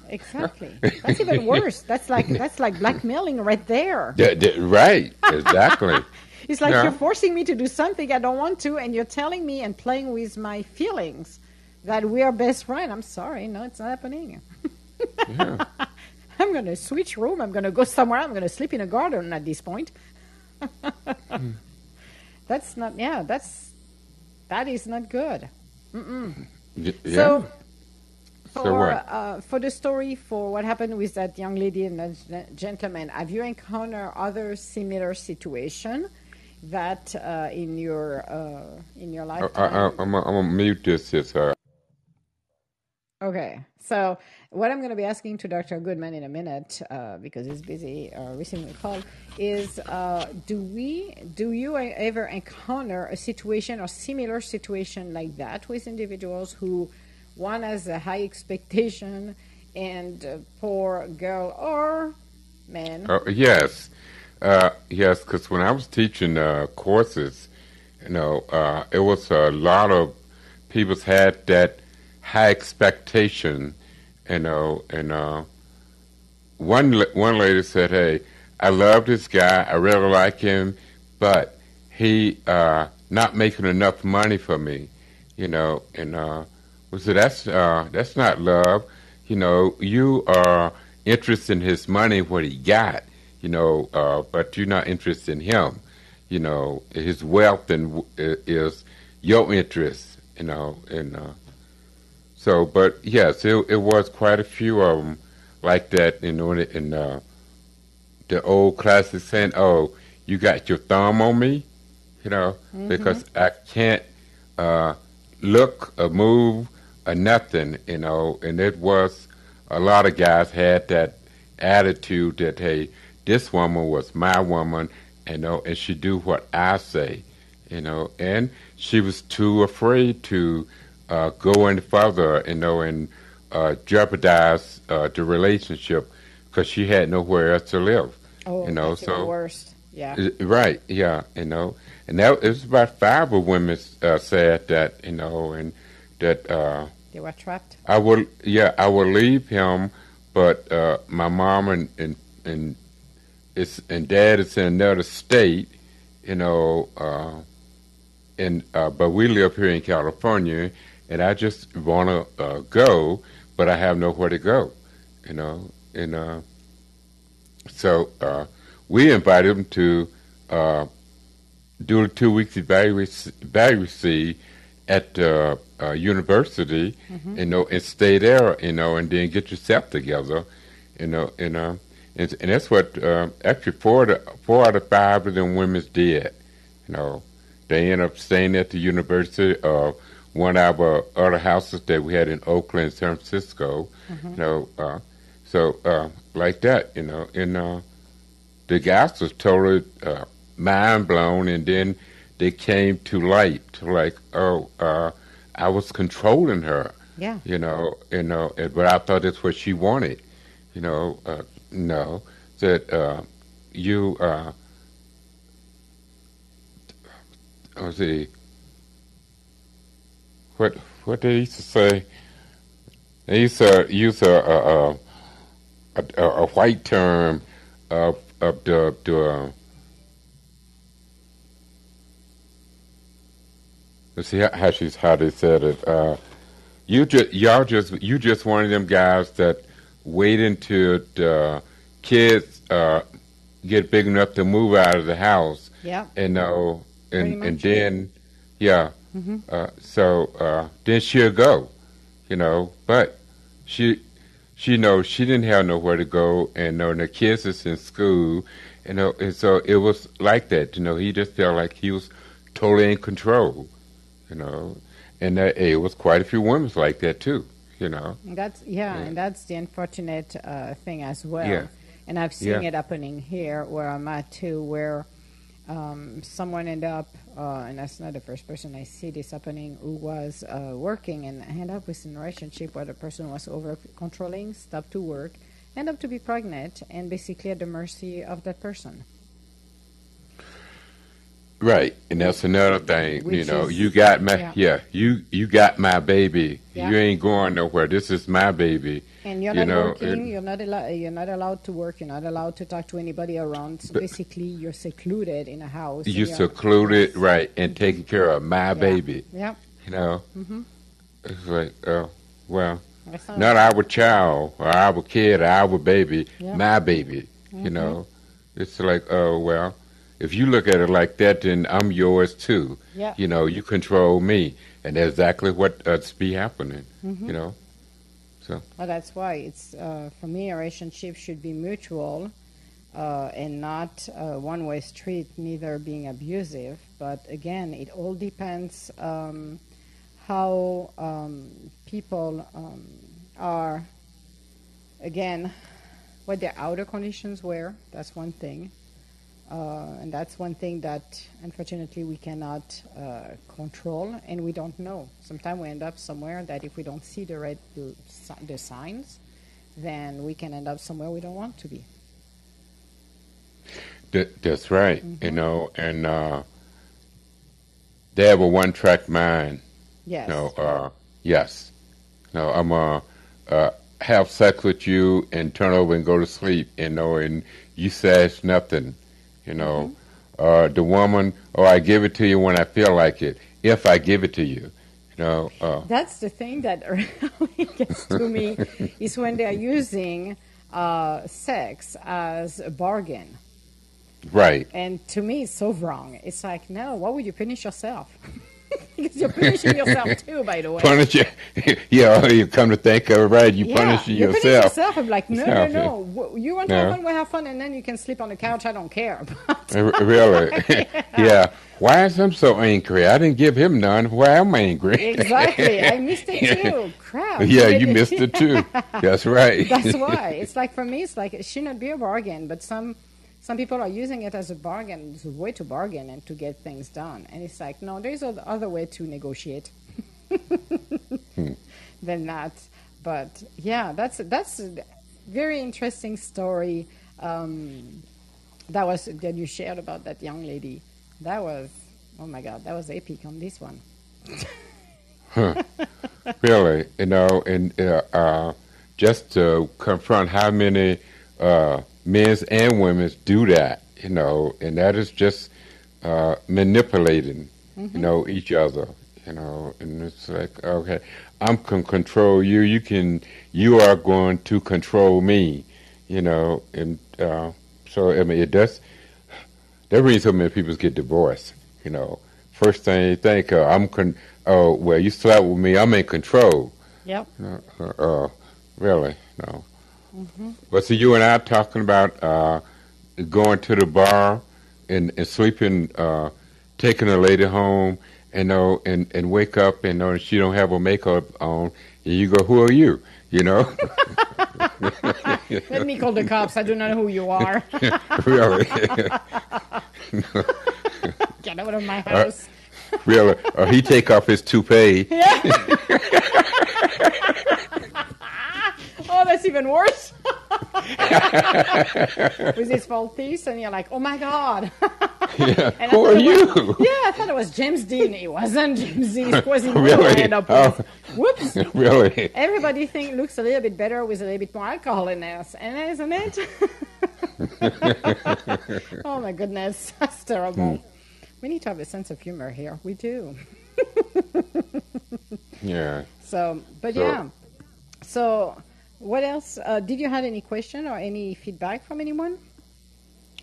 Exactly. That's even worse. That's like that's like blackmailing right there.
D- d- right. Exactly.
It's like
Yeah.
you're forcing me to do something I don't want to, and you're telling me and playing with my feelings that we are best friends. I'm sorry, no, it's not happening.
yeah.
I'm going to switch room. I'm going to go somewhere. I'm going to sleep in a garden at this point. That's not. Yeah, that's that is not good.
Y- yeah.
So, for uh, for the story for what happened with that young lady and that gentleman, have you encountered other similar situation that uh, in your uh, in your life.
I, I'm going to mute this. Yes, sir.
Okay, so what I'm going to be asking to Dr. Goodman in a minute, uh, because he's busy uh, receiving a call, is uh, do we, do you ever encounter a situation or similar situation like that with individuals who one has a high expectation and uh, poor girl or man?
Uh, yes, uh, yes. Because when I was teaching courses, you know, it was a lot of people had that high expectation, you know, and uh, one one lady said, "Hey, I love this guy. I really like him, but he uh, not making enough money for me, you know." And uh, we said, "That's uh, that's not love. You know, you are interested in his money, what he got, you know, uh, but you're not interested in him. You know, his wealth and is your interest, you know, and." Uh, so, but yes, it, it was quite a few of them like that, you know, in uh, the old classic saying, "Oh, you got your thumb on me," you know, because I can't uh, look or move or nothing, you know. And it was a lot of guys had that attitude that, hey, this woman was my woman, you know, and she do what I say, you know, and she was too afraid to uh, go any further, you know, and uh, jeopardize uh, the relationship because she had nowhere else to live.
oh,
you know, so-
worst. Yeah.
Right, yeah, you know, and that it was about five of women uh, said that, you know, and that uh,
They were trapped.
I will, yeah, I will leave him, but uh, my mom and and and it's and dad is in another state, you know, uh, and uh, but we live here in California, and I just want to uh, go, but I have nowhere to go, you know, and uh, so uh, we invited him to uh, do a two weeks evaluation at uh, uh, university, you know, and stay there, you know, and then get yourself together, you know, and uh, and, and that's what uh, actually four to, four out of five of them women did. You know, they end up staying at the university or one of our other houses that we had in Oakland, San Francisco.
Mm-hmm.
You know, uh, so uh, like that. You know, and uh, the guys was totally uh, mind blown, and then they came to light like, oh, uh, I was controlling her.
Yeah.
You know, you know, and- but I thought that's what she wanted. You know, uh, no, that uh, you. Uh, let's see. What what they used to say? They used to use a a, a, a, a white term of of the the. Uh, let's see how, how she's how they said it. Uh, you just y'all just you just one of them guys that wait until the kids uh, get big enough to move out of the house
Yeah.
and
Pretty
and and. Then yeah uh, so uh, then she'll go you know but she she knows she didn't have nowhere to go and know the kids is in school you know and so it was like that you know he just felt like he was totally in control you know and that, it was quite a few women like that too you know
That's yeah,
Yeah.
and that's the unfortunate uh, thing as well.
Yeah.
And I've seen
Yeah.
it happening here where I'm at too, where um, someone end up, uh, and that's not the first person I see this happening, who was uh, working and end up with a relationship where the person was over controlling, stopped to work, end up to be pregnant, and basically at the mercy of that person.
Right, and that's another thing. you know,
is-
you got my
yeah.
yeah. you you got my baby.
Yeah.
You ain't going nowhere. This is my baby.
And you're
You
not
know,
working. you're not allowed. You're not allowed to work. You're not allowed to talk to anybody around. So basically, you're secluded in a house. and
You
you're-
secluded, right, and taking care of my
Yeah.
baby.
Yeah.
You know,
Mhm.
it's like, oh, well,
not-
not our child or our kid or our baby,
Yeah. Mm-hmm.
my baby. You know, it's like, oh well, if you look at it like that, then I'm yours too.
Yeah.
You know, you control me, and that's exactly what uh, be happening.
Mm-hmm.
You know,
Well, that's why it's uh, for me a relationship should be mutual uh, and not a one-way street. Neither being abusive, but again, it all depends um, how um, people um, are. Again, what their outer conditions were. That's one thing. Uh, and that's one thing that unfortunately we cannot uh, control and we don't know. Sometimes we end up somewhere that if we don't see the red the, the signs, then we can end up somewhere we don't want to be.
that, that's right.
Mm-hmm.
You know, and uh, they have a one-track mind.
Yes.
No, uh, yes. No, I'm uh, uh, have sex with you and turn over and go to sleep. You know, and you says nothing. You know, uh, the woman, oh, I give it to you when I feel like it. If I give it to you, you know. Uh,
That's the thing that really gets to me is when they're using uh, sex as a bargain.
right.
And to me, it's so wrong. It's like, no, why would you punish yourself? because you're punishing yourself too, by the way.
Punish you. yeah, oh, you come to think of it, right? You
yeah,
punishing
you punish
yourself.
yourself. I'm like, no, no, no. You want to have fun, we'll have fun, and then you can sleep on the couch. I don't care.
Really? yeah. Why is I'm so angry? I didn't give him none. Why am I angry?
exactly, I missed it too. Crap.
yeah, you missed it too. That's right.
That's why. It's like for me, it's like it should not be a bargain, but some some people are using it as a bargain, it's a way to bargain and to get things done. And it's like, no, there's other way to negotiate than that. But yeah, that's that's a very interesting story um, that was that you shared about that young lady. That was oh my god, that was epic on this one.
really, you know, and uh, uh, just to confront how many uh, men and women do that, you know, and that is just uh, manipulating, you know, each other, you know, and it's like, okay, I'm can control you, you can, you are going to control me, you know, and uh, so I mean, it does. That reason so many people get divorced, you know. First thing you think, uh, I'm con. Oh well, you slept with me. I'm in control.
Yep.
Uh, uh, uh, really? No. But see, you and I talking about uh, going to the bar and, and sleeping, uh, taking a lady home, and know, and and wake up and know she don't have her makeup on, and you go, "Who are you?" You know,
Let me call the cops. I do not know who you are.
really,
Get out of my house.
really. Or he take off his toupee.
Oh, that's even worse. With his false teeth, and you're like, oh my god.
Yeah.
And
Who are you?
was- yeah, I thought it was James Dean. It wasn't James Dean. It was
Really?
End up
Oh.
with. Whoops.
really?
Everybody think looks a little bit better with a little bit more alcohol in there, and isn't it? oh my goodness, that's terrible.
Hmm.
We need to have a sense of humor here. We do.
Yeah.
So, but
So-
yeah. So, what else? Uh, did you have any question or any feedback from anyone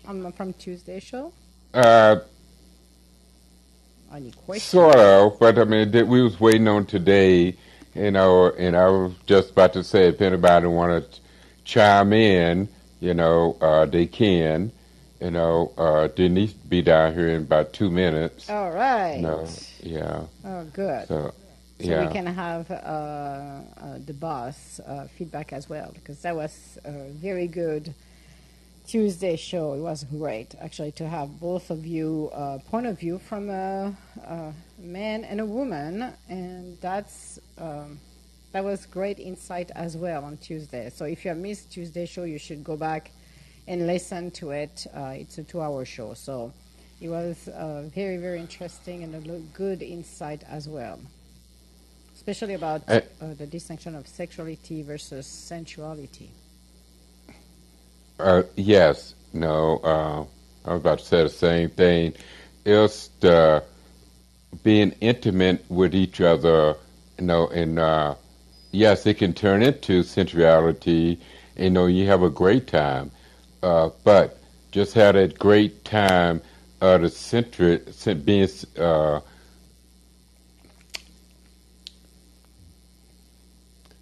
um, from Tuesday show?
Uh,
Any questions?
Sort of, but I mean, we was waiting on today, you know, and I was just about to say if anybody want to chime in, you know, uh, they can. You know, uh, Denise be down here in about two minutes.
All right.
No, yeah.
Oh, good.
So,
So
yeah.
we can have uh, uh, the boss uh, feedback as well because that was a very good Tuesday show. It was great actually to have both of you uh, point of view from a, a man and a woman, and that's um, that was great insight as well on Tuesday. So if you have missed Tuesday show, you should go back and listen to it. Uh, it's a two-hour show, so it was uh, very very interesting and a good insight as well especially about
Eh.
uh, the distinction of sexuality versus sensuality.
Uh, yes, no, uh, I was about to say the same thing. It's the being intimate with each other, you know, and uh, yes, it can turn into sensuality. You know, you have a great time, uh, but just have that great time uh, the centri- sen- being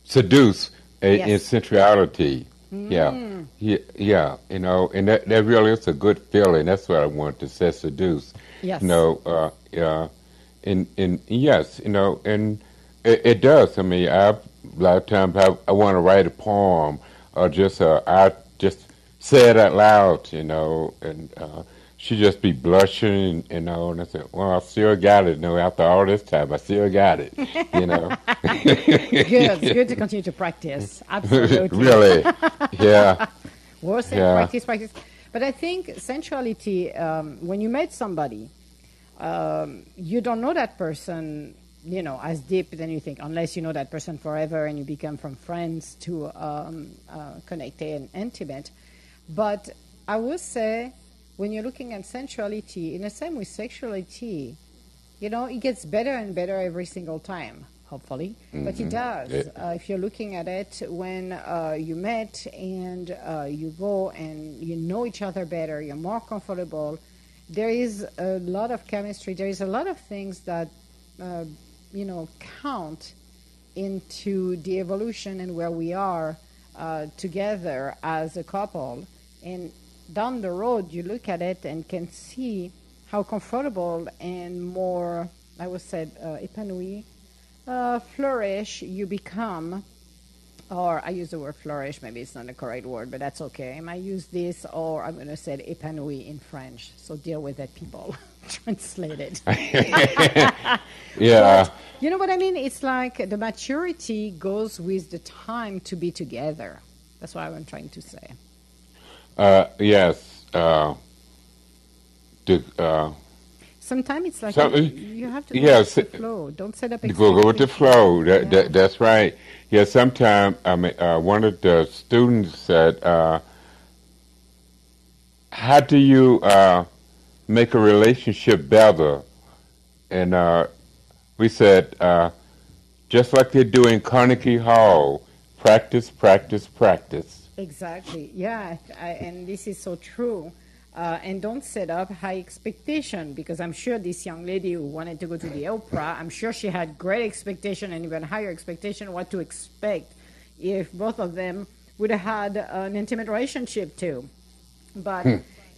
seduced uh, in
Yes.
sensuality. Yeah, yeah, yeah. You know, and that that really is a good feeling. That's what I want to say. Seduce.
Yes.
You know, uh, yeah, and and yes, you know, and it, it does. I mean, I a lot of times I, I want to write a poem or just uh, I just say it out loud. You know, and uh, she just be blushing, you know, and I said, well, I still got it. Know, after all this time, I still got it. You know.
Good, it's good to continue to practice. Absolutely.
really, yeah.
Worse than
Yeah.
practice, practice. But I think sensuality, um, when you met somebody, um, you don't know that person, you know, as deep than you think, unless you know that person forever and you become from friends to um, uh, connected and intimate. But I would say, when you're looking at sensuality, in the same with sexuality, you know, it gets better and better every single time, hopefully. But it does.
Yeah.
Uh, if you're looking at it when uh, you met and uh, you go and you know each other better, you're more comfortable, there is a lot of chemistry. There is a lot of things that, uh, you know, count into the evolution and where we are uh, together as a couple. And down the road, you look at it and can see how comfortable and more, I would say, uh, épanoui, uh, flourish you become. Or I use the word flourish, maybe it's not the correct word, but that's okay. I might use this, or I'm going to say épanoui in French. So deal with that, people. Translate it.
Yeah.
But you know what I mean? It's like the maturity goes with the time to be together. That's what I'm trying to say.
Uh, yes. Uh, the, uh,
Sometimes it's like you, you have to go
yes,
with the flow. Don't set up
go, go with the flow. That,
Yeah.
that, that's right. Yeah, sometimes I mean, uh, one of the students said, uh, "How do you uh, make a relationship better?" And uh, we said, uh, "Just like they do in Carnegie Hall, practice, practice, practice."
Exactly. Yeah, I, and this is so true. Uh, and don't set up high expectation because I'm sure this young lady who wanted to go to the opera, I'm sure she had great expectation and even higher expectation what to expect if both of them would have had an intimate relationship too. But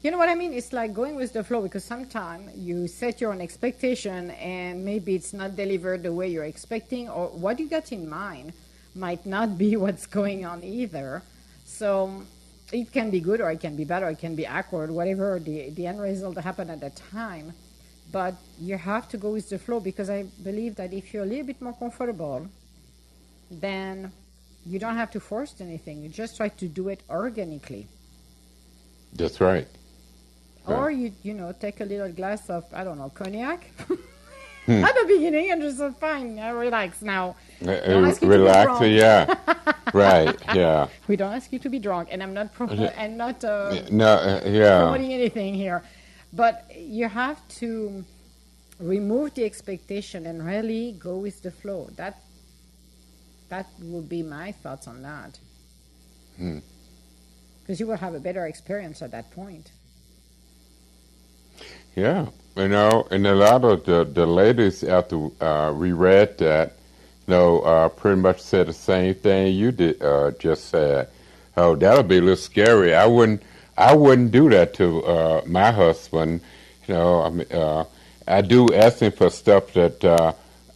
you know what I mean? It's like going with the flow because sometimes you set your own expectation and maybe it's not delivered the way you're expecting, or what you got in mind might not be what's going on either. So it can be good or it can be bad or it can be awkward, whatever the, the end result happened at the time. But you have to go with the flow because I believe that if you're a little bit more comfortable, then you don't have to force anything. You just try to do it organically.
That's right.
Or you you know take a little glass of I don't know cognac hmm. at the beginning and just say, fine, I relax now.
Uh,
Don't
uh,
ask you to be
relax.
drunk.
Yeah. right. Yeah.
We don't ask you to be drunk, and I'm not pro- and not uh,
No. Uh, yeah.
promoting anything here, but you have to remove the expectation and really go with the flow. That that would be my thoughts on that.
Hmm.
Because you will have a better experience at that point.
Yeah, you know, and a lot of the, the ladies after uh, we read that, know, uh, pretty much said the same thing you did uh, just said. Oh, that'll be a little scary. I wouldn't, I wouldn't do that to uh, my husband. You know, I mean, uh, I do ask him for stuff that uh,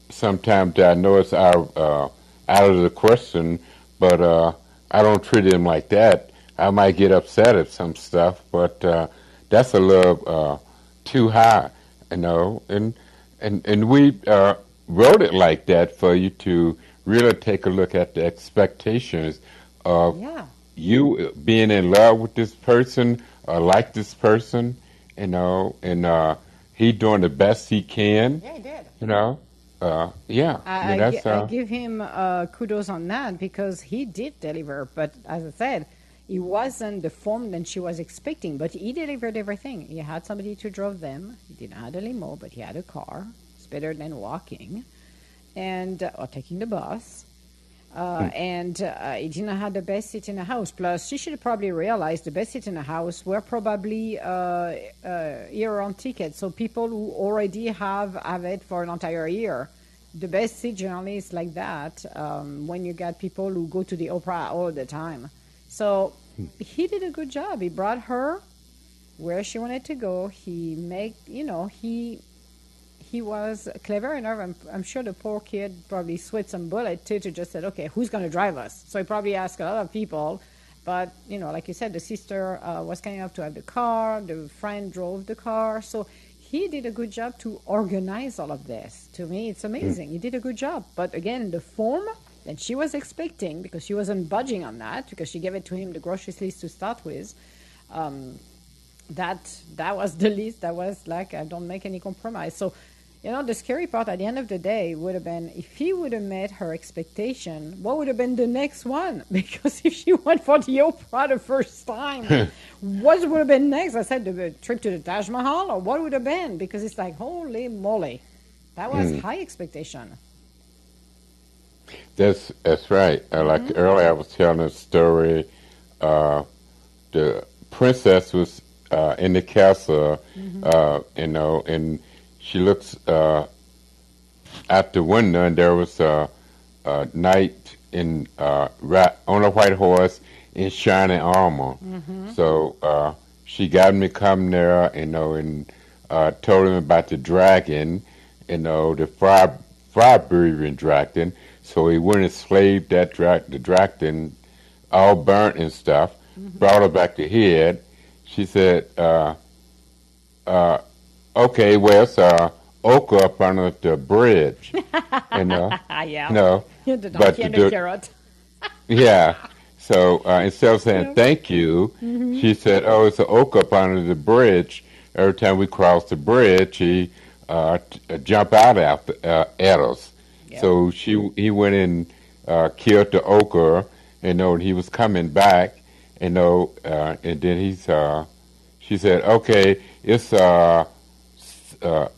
sometimes I know it's out uh, out of the question, but uh, I don't treat him like that. I might get upset at some stuff, but uh, that's a little uh, too high, you know. And and and we uh, wrote it like that for you to really take a look at the expectations of
Yeah.
you being in love with this person or like this person, you know, and uh, he doing the best he can,
Yeah, he did.
you know. Uh, yeah,
I,
mean,
I,
that's
gi- I
uh,
give him uh, kudos on that because he did deliver. But as I said, it wasn't the form that she was expecting. But he delivered everything. He had somebody to drive them. He didn't have a limo, but he had a car. Better than walking, and uh, or taking the bus. Uh, and uh, he didn't have the best seat in the house. Plus, she should probably realize the best seat in the house were probably uh, uh, year-round tickets. So people who already have have it for an entire year. The best seat generally is like that um, when you got people who go to the opera all the time. So he did a good job. He brought her where she wanted to go. He make you know he he was clever enough. I'm, I'm sure the poor kid probably sweat some bullet too to just said, okay, who's going to drive us? So he probably asked a lot of people. But, you know, like you said, the sister uh, was kind enough to have the car, the friend drove the car. So he did a good job to organize all of this. To me, it's amazing. He did a good job. But again, the form that she was expecting, because she wasn't budging on that, because she gave it to him the groceries list to start with, um, that that was the list that was like I don't make any compromise. So, you know, the scary part at the end of the day would have been if he would have met her expectation, what would have been the next one? Because if she went for the opera the first time, what would have been next? I said the trip to the Taj Mahal, or what would have been? Because it's like holy moly, that was high expectation.
That's that's right. Uh, like
Mm-hmm.
earlier, I was telling a story. Uh, the princess was uh, in the castle,
Mm-hmm.
uh, you know, and she looks uh, out the window, and there was a, a knight in uh, ra- on a white horse in shining armor.
Mm-hmm.
So uh, she got me come there, you know, and uh, told him about the dragon, you know, the fire fire breathing dragon. So he went and slaved that dra- the dragon, all burnt and stuff. Brought her back to head. She said, uh, uh, "Okay, well, it's uh, oak up under the bridge, you know,
Ah, yeah.
you
the
but
and
the-
the carrot.
Yeah. So uh, instead of saying thank you,
Mm-hmm.
she said, "Oh, it's an oak up under the bridge. Every time we cross the bridge, he uh, t- uh, jump out at, uh, at us."
Yeah.
So she he went and uh, killed the ochre, you know, and he was coming back, you know, uh, and then he's uh, she said, "Okay, it's uh, uh,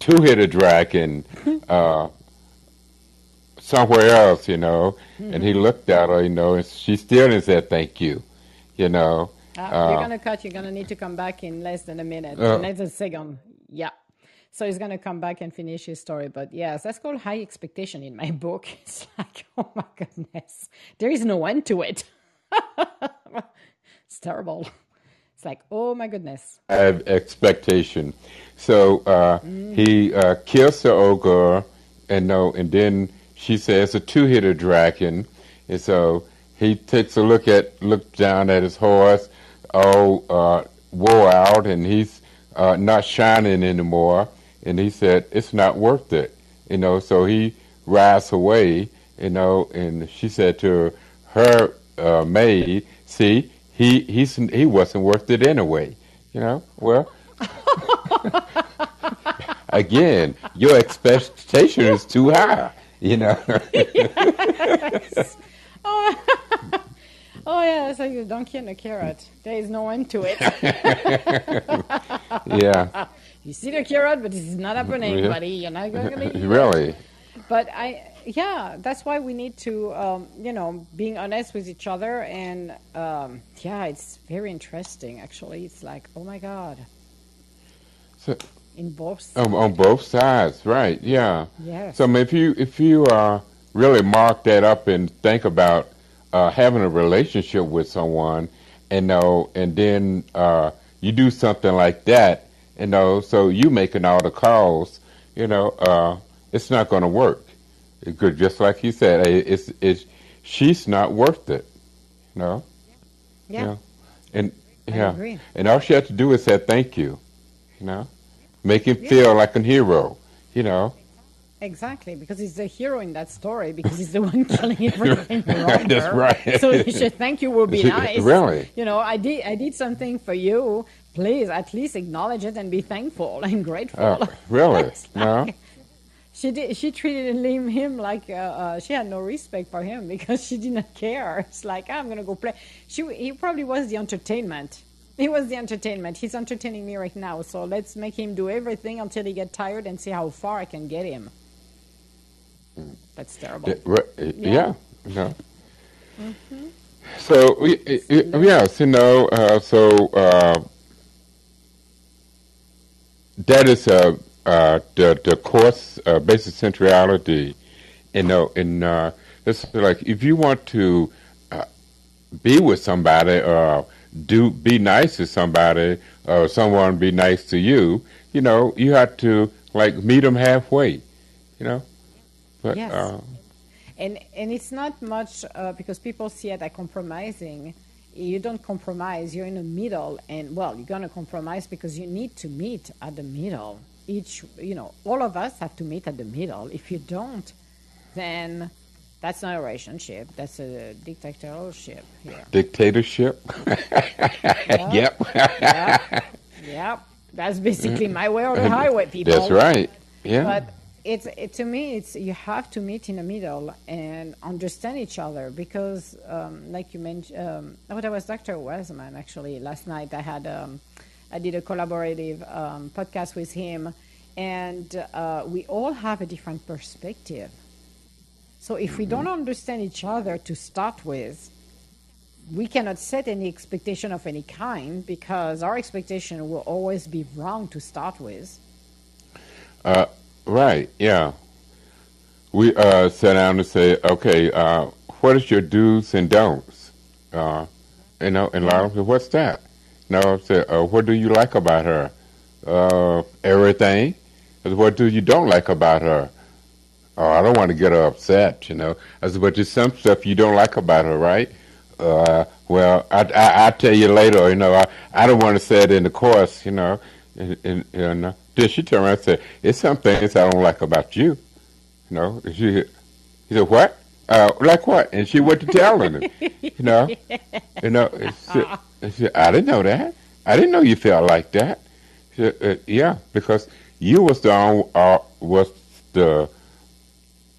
two-headed dragon." uh, somewhere else, you know. And he looked at her, you know, and she still didn't say thank you, you know.
Uh,
Uh,
you're gonna cut. You're gonna need to come back in less than a minute, less than a second. Yeah. So he's going to come back and finish his story. But yes, that's called high expectation in my book. It's like, oh my goodness, there is no end to it. it's terrible. It's like, oh my goodness.
I have expectation. So uh, he uh, kills the ogre, and no, and then she says a two-hitter dragon, and so he takes a look at look down at his horse, all uh, wore out, and he's uh, not shining anymore. And he said, "It's not worth it," you know. So he rides away, you know. And she said to her uh, maid, "See, he he's he wasn't worth it anyway, you know." Well. Again, your expectation is too high, you know.
Oh, oh yeah, it's like a donkey and a carrot. There is no end to it.
yeah,
you see the carrot, but it's not happening,
Yeah.
buddy. You're not going to eat
really.
But I, yeah, that's why we need to, um, you know, being honest with each other. And um, yeah, it's very interesting, actually. It's like, oh my God,
So,
in both.
on, on both sides, right? Yeah.
Yes.
So if you if you uh, really mark that up and think about uh, having a relationship with someone, and know, and then uh, you do something like that, you know, so you making all the calls, you know, uh, it's not going to work. It could, just like you said, it's it's she's not worth it, you know.
yeah.
Yeah. And
I
yeah,
agree.
and all she had to do is say thank you, you know, make him
Yeah.
feel like a hero, you know.
Exactly, because he's the hero in that story, because he's the one killing everything around
That's right.
So you should thank you will be nice.
Really?
You know, I did I did something for you. Please at least acknowledge it and be thankful and grateful.
Oh, really?
It's
No?
She did. She treated him, him like uh, uh, she had no respect for him because she did not care. It's like I'm gonna go play. She he probably was the entertainment. He was the entertainment. He's entertaining me right now. So let's make him do everything until he get tired and see how far I can get him. That's terrible.
Yeah, re- yeah. no.
Mm-hmm.
So y- y- y- yes, you know, uh, so uh, that is uh, uh, the the course uh, basic sensuality. You know, and uh, it's like if you want to uh, be with somebody or do be nice to somebody or someone be nice to you, you know, you have to like meet them halfway. You know, but
Yes.
uh,
and and it's not much uh, because people see it as compromising. You don't compromise. You're in the middle, and well, you're gonna compromise because you need to meet at the middle. Each, you know, all of us have to meet at the middle. If you don't, then that's not a relationship. That's a dictatorship here.
dictatorship. yep.
Yep. yep. That's basically my way or the highway, people.
That's right. Yeah.
But it's it, to me, it's you have to meet in the middle and understand each other because, um, like you mentioned, um, oh, that was Dr. Weisman actually. Last night I had um, I did a collaborative um, podcast with him, and uh, we all have a different perspective. So if we don't understand each other to start with, we cannot set any expectation of any kind because our expectation will always be wrong to start with.
Uh, right. Yeah. We uh, sat down and say, okay, uh, what is your do's and don'ts? Uh, you know, and a lot of people, what's that? No, I said, uh, what do you like about her? Uh, everything. What do you don't like about her? Oh, I don't want to get her upset, you know. I said, but there's some stuff you don't like about her, right? Uh, well, I, I, I'll tell you later, you know. I, I don't want to say it in the course, you know. And, and, and uh, then she turned around and said, it's some things I don't like about you, you know. She, he said, what? Uh, like what? And she went to telling him, you know. You know, and she, she I didn't know that. I didn't know you felt like that. She uh, yeah, because you was the uh, was the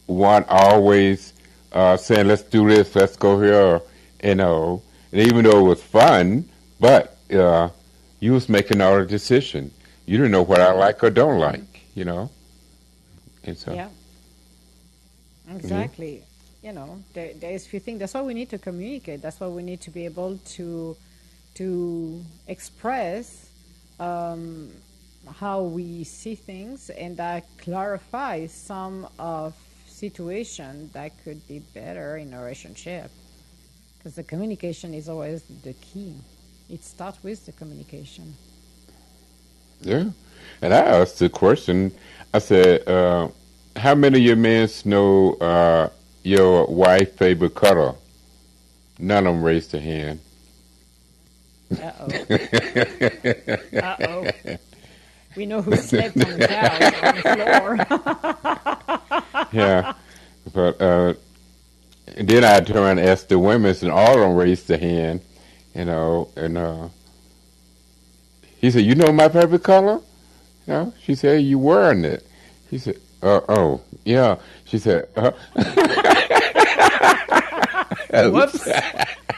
one always uh, saying, "Let's do this, let's go here," you know. And even though it was fun, but uh, you was making all the decision. You didn't know what I like or don't like, you know. And so,
Yeah. Exactly. You know, there, there's few things. That's why we need to communicate. That's why we need to be able to to express um, how we see things, and that clarifies some of situation that could be better in a relationship. Because the communication is always the key. It starts with the communication.
Yeah. And I asked the question, I said, uh, how many of your men know uh, your wife's favorite color? None of them raised their hand.
Uh-oh. Uh-oh. We know who slept on the couch on the floor.
yeah. But uh, then I turned and asked the women, and all of them raised their hand, you know, and uh, he said, you know my favorite color? You know, she said, you wearing it. He said, uh, oh, yeah. She said, uh,
Whoops.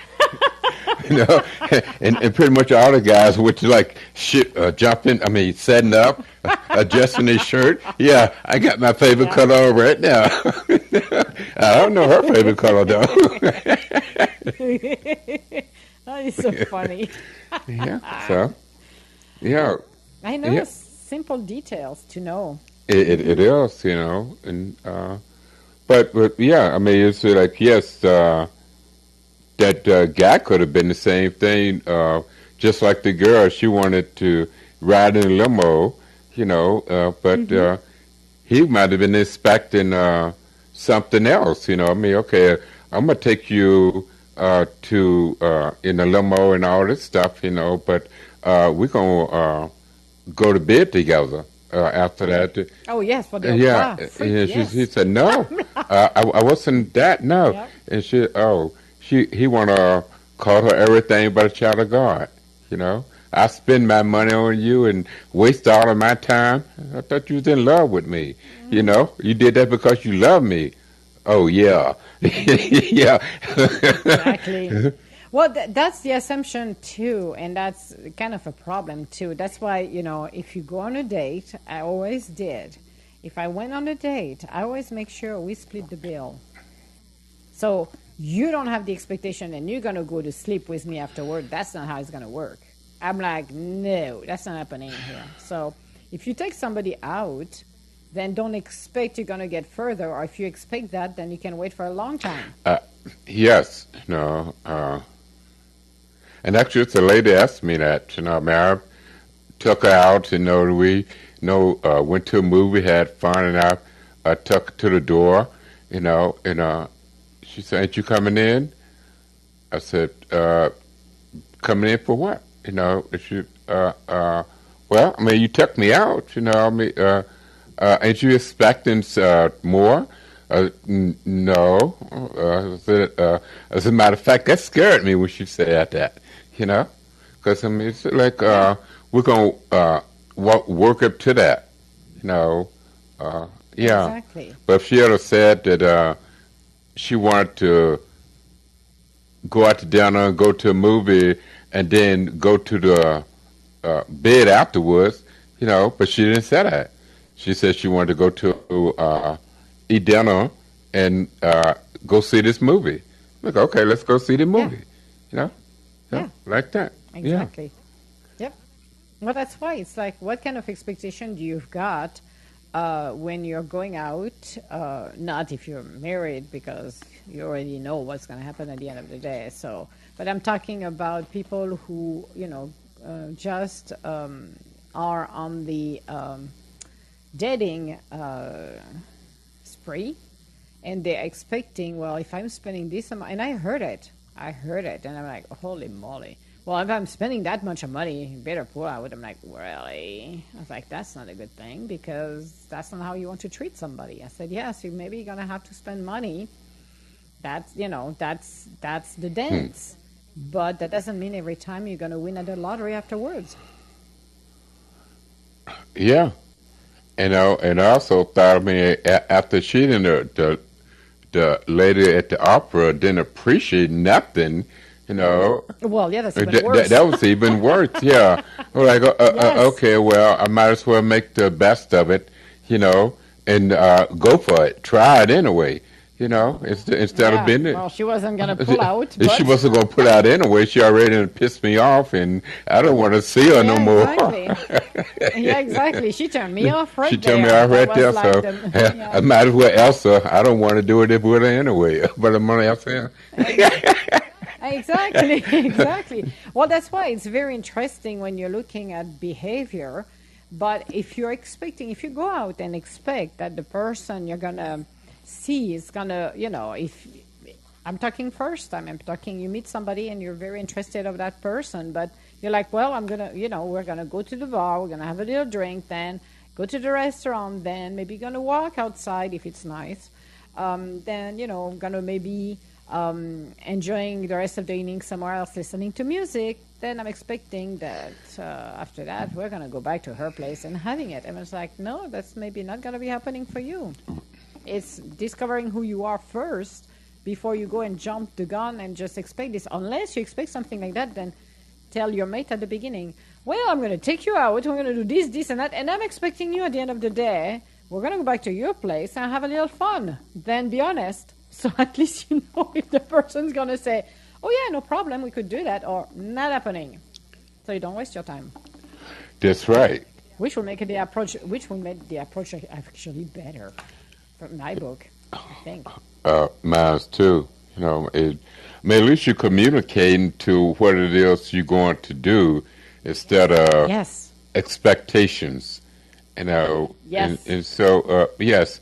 you know, and, and pretty much all the guys which like shit, uh, jumping, I mean, setting up, adjusting his shirt. Yeah, I got my favorite
Yeah.
color right now. I don't know her favorite color though.
that is so funny.
yeah, so, yeah,
I know
Yeah.
simple details to know.
it, it, it is, you know, and, uh, but, but yeah, I mean, it's like, yes, uh, that uh, guy could have been the same thing, uh, just like the girl. She wanted to ride in a limo, you know, uh, but uh, he might have been expecting uh, something else, you know. I mean, okay, I'm gonna take you uh, to uh, in a limo and all this stuff, you know, but uh, we're gonna uh, go to bed together uh, after that.
Oh yes, for the
Yeah, yeah. She,
yes.
she said no. uh, I, I wasn't that. No,
Yep.
and she oh she he wanna call her everything but a child of God. You know, I spend my money on you and waste all of my time. I thought you was in love with me.
Mm-hmm.
You know, you did that because you love me. Oh yeah, yeah.
exactly. Well, th- that's the assumption too, and that's kind of a problem too. That's why you know, if you go on a date, I always did. If I went on a date, I always make sure we split the bill. So you don't have the expectation, and you're gonna go to sleep with me afterward. That's not how it's gonna work. I'm like, no, that's not happening here. So if you take somebody out, then don't expect you're gonna get further. Or if you expect that, then you can wait for a long time.
Uh, yes, no. Uh, and actually, it's a lady asked me that. You know, I, took her out. You know, we, you know, uh, went to a movie, had fun, and I took her to the door. You know, and uh, she said, "Ain't you coming in?" I said, uh, "Coming in for what?" You know, and she, uh, uh, well, I mean, you took me out. You know, I mean, uh, uh, ain't you expecting uh, more? Uh, n- no. Uh, I said, uh, as a matter of fact, that scared me when she said that, you know? Because, I mean, it's like uh, we're going to uh, wo- work up to that, you know? Uh, yeah.
Exactly.
But if she had said that uh, she wanted to go out to dinner and go to a movie and then go to the uh, bed afterwards, you know, but she didn't say that. She said she wanted to go to uh, eat dinner and uh, go see this movie. Like, okay, let's go see the movie. You know?
Yeah.
Like that. Yeah.
Exactly. Yep. Well, that's why it's like, what kind of expectation do you've got uh, when you're going out? Uh, not if you're married, because you already know what's going to happen at the end of the day. So, but I'm talking about people who, you know, uh, just um, are on the um, dating uh, spree and they're expecting, well, if I'm spending this amount, and I heard it, I heard it, and I'm like, holy moly. Well, if I'm spending that much of money, better pull out. I'm like, really? I was like, that's not a good thing because that's not how you want to treat somebody. I said, yes, you maybe gonna have to spend money. That's you know, that's that's the dance. But that doesn't mean every time you're gonna win at the lottery afterwards.
Yeah, and I and I also thought. I mean, after she didn't, uh, the the lady at the opera didn't appreciate nothing. You know,
Well, yeah, that's
Uh,
even
that,
worse.
that, that was even worse. Yeah, We're like, uh, uh,
Yes.
uh, okay, well, I might as well make the best of it. You know, and uh, go for it. Try it anyway. You know, instead instead
Yeah.
of being
Well, she wasn't gonna pull out,
If she wasn't gonna put out anyway. She already pissed me off, and I don't want to see her no more.
exactly. yeah, exactly. She turned me off right
she
there.
told me off right there,
like
so
the-
yeah,
yeah.
I might as well Elsa. I don't want to do it with her anyway, but I'm gonna Elsa.
Exactly, exactly. Well, that's why it's very interesting when you're looking at behavior. But if you're expecting, if you go out and expect that the person you're gonna see is gonna, you know, if I'm talking first time, I'm talking, you meet somebody and you're very interested of that person, but you're like, well, I'm gonna, you know, we're gonna go to the bar, we're gonna have a little drink, then go to the restaurant, then maybe gonna walk outside if it's nice, um, then you know, gonna maybe um, enjoying the rest of the evening somewhere else, listening to music. Then I'm expecting that uh, after that we're gonna go back to her place and having it. And it's like, no, that's maybe not gonna be happening for you. It's discovering who you are first before you go and jump the gun and just expect this. Unless you expect something like that, then tell your mate at the beginning, well, I'm going to take you out, we're going to do this, this, and that, and I'm expecting you at the end of the day, we're going to go back to your place and have a little fun. Then be honest. So at least you know if the person's going to say, oh, yeah, no problem, we could do that, or not happening. So you don't waste your time.
That's right.
Which will make the approach, which will make the approach actually better, from my book, I think.
Uh, mine too. You know, it, I mean, at least you're communicating to what it is you're going to do instead of
Yes.
expectations. You know,
Yes.
and, and so uh, yes,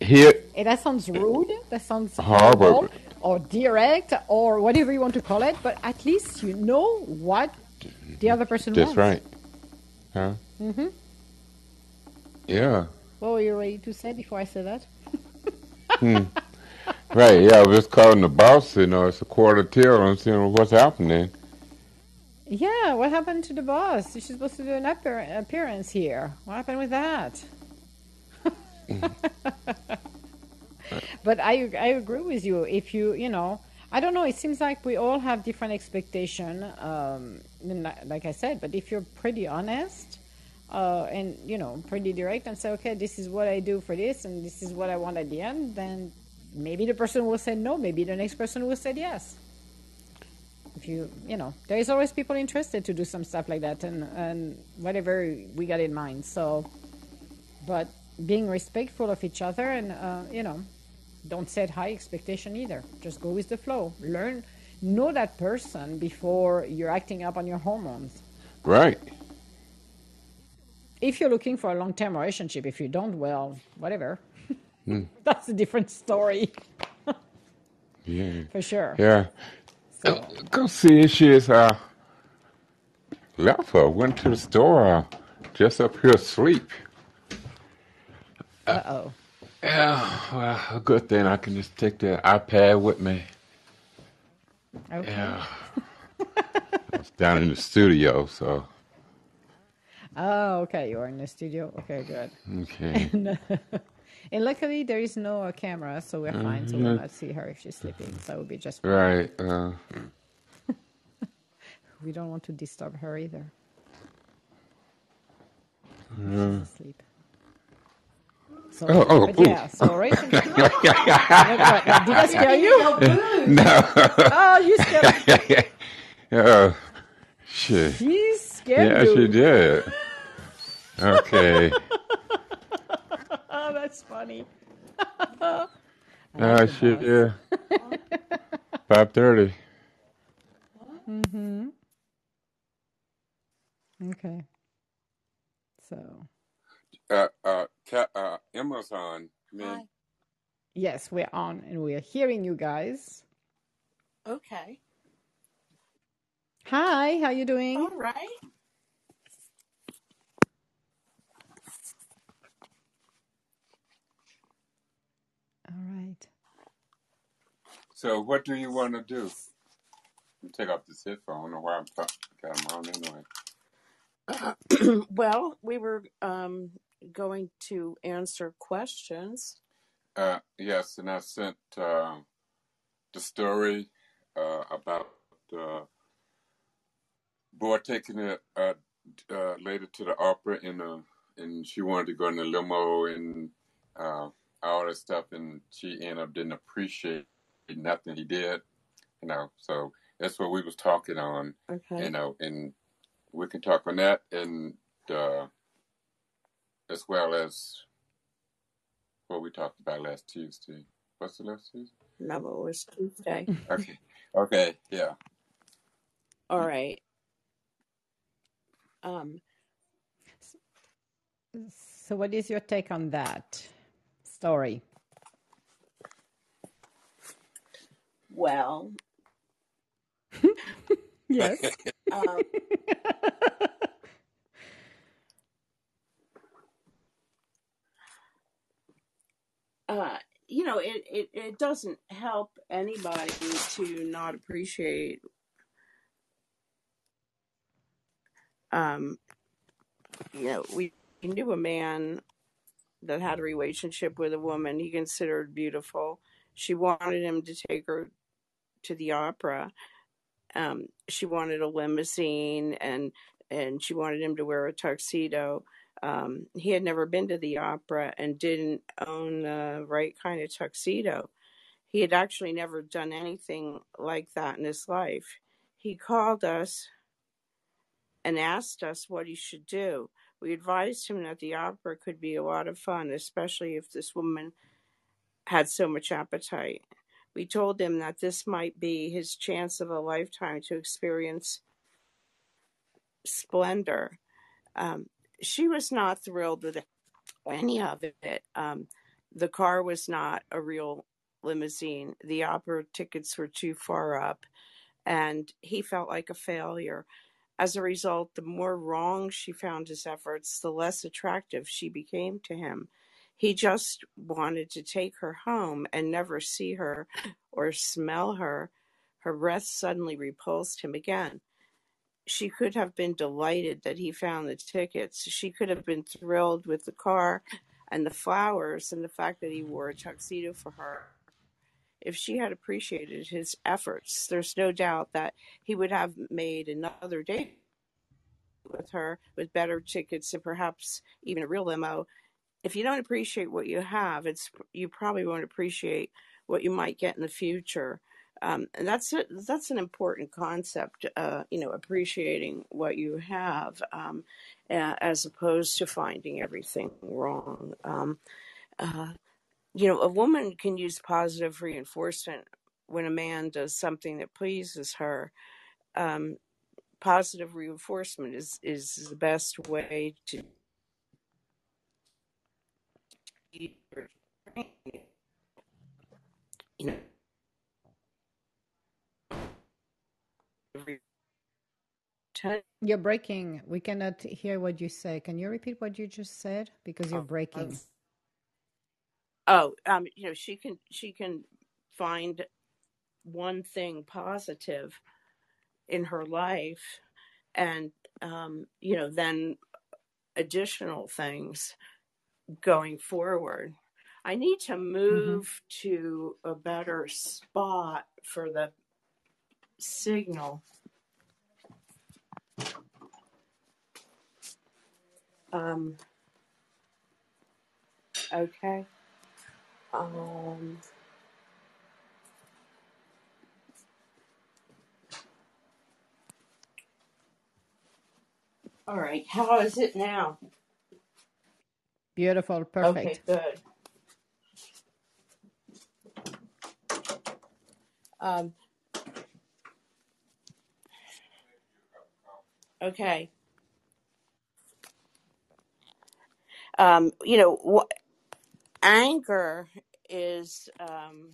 here
Eh, that sounds rude. That sounds
Horrible.
or direct, or whatever you want to call it. But at least you know what the other person
that's
wants.
right. Huh?
Mm-hmm.
Yeah.
What were you ready to say before I said that?
Right. Yeah. I was calling the boss. You know, it's a quarter till. I'm seeing what's happening.
Yeah. What happened to the boss? She's supposed to do an appear- appearance here. What happened with that? but I I agree with you. If you you know I don't know. It seems like we all have different expectation. Um, like I said, but if you're pretty honest. Uh, and you know, pretty direct, and say, okay, this is what I do for this, and this is what I want at the end. Then maybe the person will say no. Maybe the next person will say yes if you you know there is always people interested to do some stuff like that and and whatever we got in mind so but being respectful of each other and uh, you know don't set high expectation either just go with the flow learn know that person before you're acting up on your hormones
Right.
if you're looking for a long-term relationship if you don't well whatever that's a different story
Yeah.
for sure
Yeah.
so
Go, go see if she's uh left her. Went to the store. Uh, just up here asleep.
Uh-oh
Yeah. Well, a good thing I can just take the iPad with me.
okay
Yeah. it's down in the studio, so
oh okay you're in the studio okay good
okay.
And luckily, there is no uh, camera, so we're fine. So we'll not see her if she's sleeping. So it would be just
Right. Uh,
we don't want to disturb her either. She's asleep. So,
Oh, oh,
but yeah. So Rachel, what, what, did I scare you?
no.
Oh, you scared? Me.
oh, shit.
She scared
Yeah,
you.
she did. Okay.
Oh, that's funny.
oh, Uh, she did. Five thirty. Mm-hmm.
Okay. So
Uh, uh, Ca- uh, Amazon. I
Hi.
yes, we're on and we're hearing you guys.
Okay.
Hi, how you doing?
All right.
All right.
so what do you want to do? Take off this headphone. I don't know why I'm talking. Got them on anyway.
well, we were um, going to answer questions.
Uh, yes, and I sent uh, the story uh, about uh, boy taking a, a, uh lady to the opera in a, and she wanted to go in the limo and uh, all this stuff, and she ended up didn't appreciate nothing he did. You know, so that's what we was talking on.
Okay.
You know, and we can talk on that, and uh, as well as what we talked about last Tuesday. What's the last Tuesday?
No, it was Tuesday.
Okay. Okay. Yeah.
All right. Um,
So, what is your take on that story?
well,
Yes.
um, uh, you know, it, it, it doesn't help anybody to not appreciate um, you know, we knew a man that had a relationship with a woman he considered beautiful. She wanted him to take her to the opera. Um, she wanted a limousine and and she wanted him to wear a tuxedo. Um, he had never been to the opera and didn't own the right kind of tuxedo. He had actually never done anything like that in his life. He called us and asked us what he should do. We advised him that the opera could be a lot of fun, especially if this woman had so much appetite. We told him that this might be his chance of a lifetime to experience splendor. Um, she was not thrilled with any of it. Um, the car was not a real limousine. The opera tickets were too far up, and he felt like a failure. As a result, the more wrong she found his efforts, the less attractive she became to him. He just wanted to take her home and never see her or smell her. Her breath suddenly repulsed him again. She could have been delighted that he found the tickets. She could have been thrilled with the car and the flowers and the fact that he wore a tuxedo for her. If she had appreciated his efforts, there's no doubt that he would have made another date with her with better tickets and perhaps even a real limo. If you don't appreciate what you have, it's you probably won't appreciate what you might get in the future. Um, and that's a, that's an important concept. Uh, you know, appreciating what you have um, as opposed to finding everything wrong. Um, uh, you know, a woman can use positive reinforcement when a man does something that pleases her. Um, positive reinforcement is is the best way to you know every.
You're breaking. We cannot hear what you say. Can you repeat what you just said? Because you're breaking.
Oh, um, you know, she can she can find one thing positive in her life, and um, you know, then additional things going forward. I need to
hmm
move to a better spot for the signal. Um, okay. Um, all right. How is it now?
Beautiful. perfect Okay,
good. Um, okay. Um, you know, wh- anger is, um,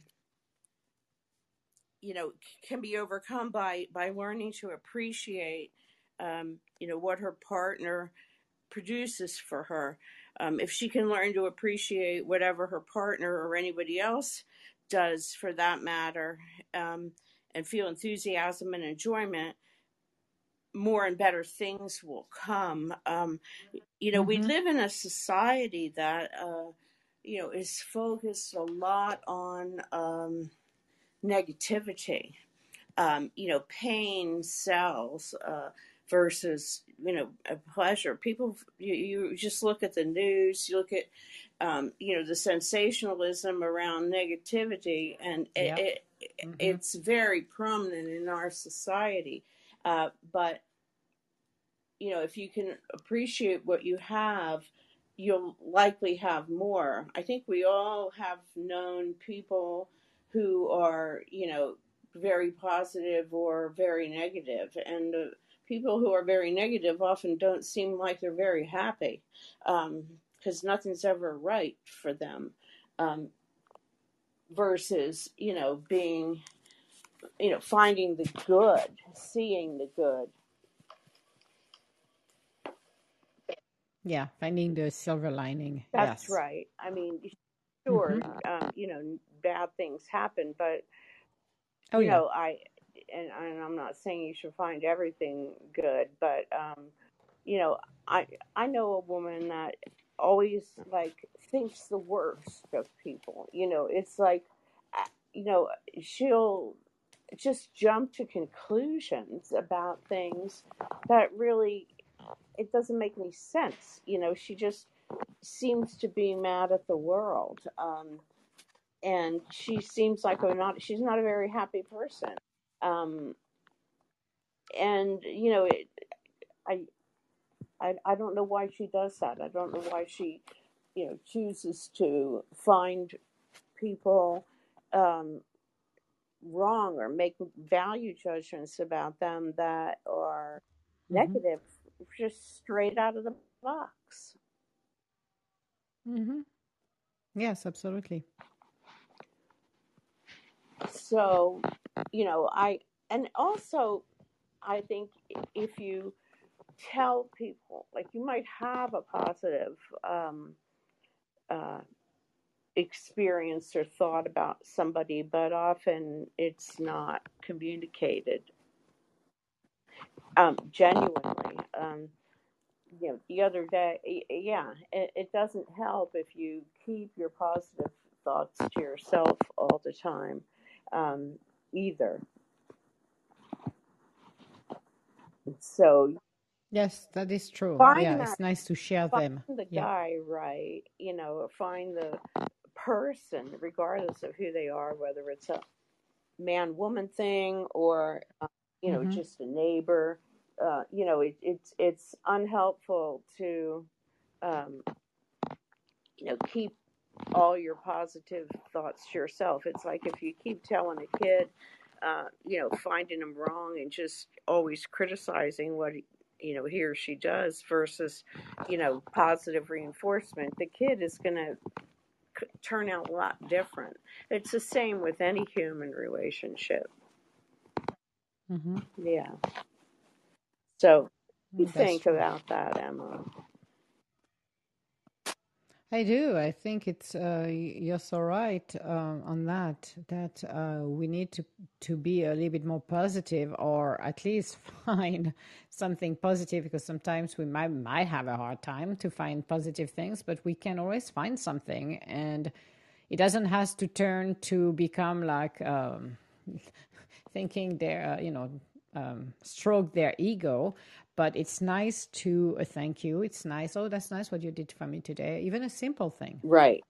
you know, c- can be overcome by by learning to appreciate, um, you know, what her partner produces for her. Um, if she can learn to appreciate whatever her partner or anybody else does for that matter, um, and feel enthusiasm and enjoyment, more and better things will come. Um, you know, we
hmm
live in a society that, uh, you know, is focused a lot on um, negativity. Um, you know, pain sells uh, versus, you know, a pleasure. People, you, you just look at the news, you look at um, you know the sensationalism around negativity, and it,
Yep.
it
hmm
it's very prominent in our society. Uh, but you know, if you can appreciate what you have, you'll likely have more. I think we all have known people who are, you know, very positive or very negative, and uh, people who are very negative often don't seem like they're very happy because nothing's ever right for them. Um, versus, you know, being, you know, finding the good, seeing the good.
Yeah, finding the silver lining.
That's
Yes.
right. I mean, sure,
hmm
um, you know, bad things happen, but
Oh,
you
yeah.
know, I and, and I'm not saying you should find everything good, but um, you know, I I know a woman that always like thinks the worst of people. You know, it's like, uh, you know, she'll just jump to conclusions about things that really it doesn't make any sense. You know, she just seems to be mad at the world. Um, and she seems like a not she's not a very happy person. Um, and you know, it, I, I I don't know why she does that. I don't know why she, you know, chooses to find people um, wrong or make value judgments about them that are
hmm
negative, just straight out of the box.
mm-hmm. Yes, absolutely.
So, you know, I and also I think if you tell people, like you might have a positive um, uh, experience or thought about somebody, but often it's not communicated um, genuinely. Um, you know, the other day, yeah, it, it doesn't help if you keep your positive thoughts to yourself all the time um, either. So
Yes, that is true. Yeah,
that
it's nice to share
find
them.
the
Yeah.
guy right, you know, find the person, regardless of who they are, whether it's a man woman thing or uh, you know
hmm
just a neighbor. Uh, you know, it, it's it's unhelpful to um, you know keep all your positive thoughts to yourself. It's like if you keep telling a kid, uh, you know, finding him wrong and just always criticizing what he, you know he or she does versus you know positive reinforcement, the kid is going to turn out a lot different. It's the same with any human relationship.
hmm
Yeah. So you
That's
think
true.
about that, Emma?
I do. I think it's uh, you're so right um, on that. That uh, we need to to be a little bit more positive, or at least find something positive. Because sometimes we might might have a hard time to find positive things, but we can always find something, and it doesn't has to turn to become like um, thinking they're you know um, stroke their ego but it's nice to uh, thank you. It's nice. Oh that's nice what you did for me today. Even a simple thing.
Right.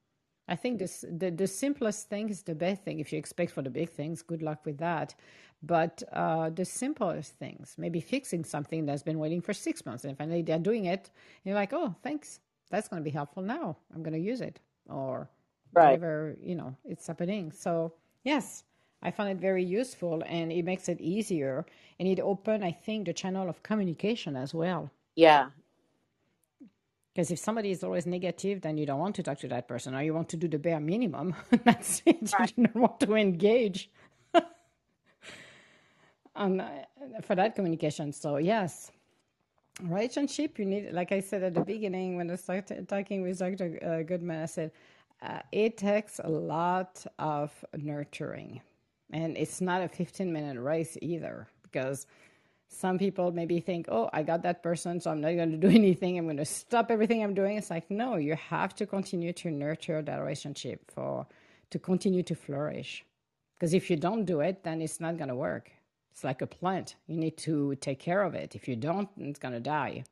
i think this the, the simplest thing is the best thing. If you expect for the big things good luck with that. But uh, the simplest things maybe fixing something that's been waiting for six months and finally they're doing it you're like oh thanks. That's going to be helpful now. I'm going to use it. Or
Right.
whatever you know it's happening. So yes i found it very useful and it makes it easier and it opened i think the channel of communication as well.
Yeah.
because if somebody is always negative then you don't want to talk to that person or you want to do the bare minimum. That's it. You do not want to engage. Uh, for that communication. So yes. Relationship you need like i said at the beginning when i started talking with dr uh, goodman i said uh, it takes a lot of nurturing and it's not a 15 minute race either because some people maybe think oh i got that person so i'm not going to do anything. I'm going to stop everything i'm doing. It's like no you have to continue to nurture that relationship for to continue to flourish. Because if you don't do it then it's not going to work. It's like a plant. You need to take care of it. If you don't it's going to die.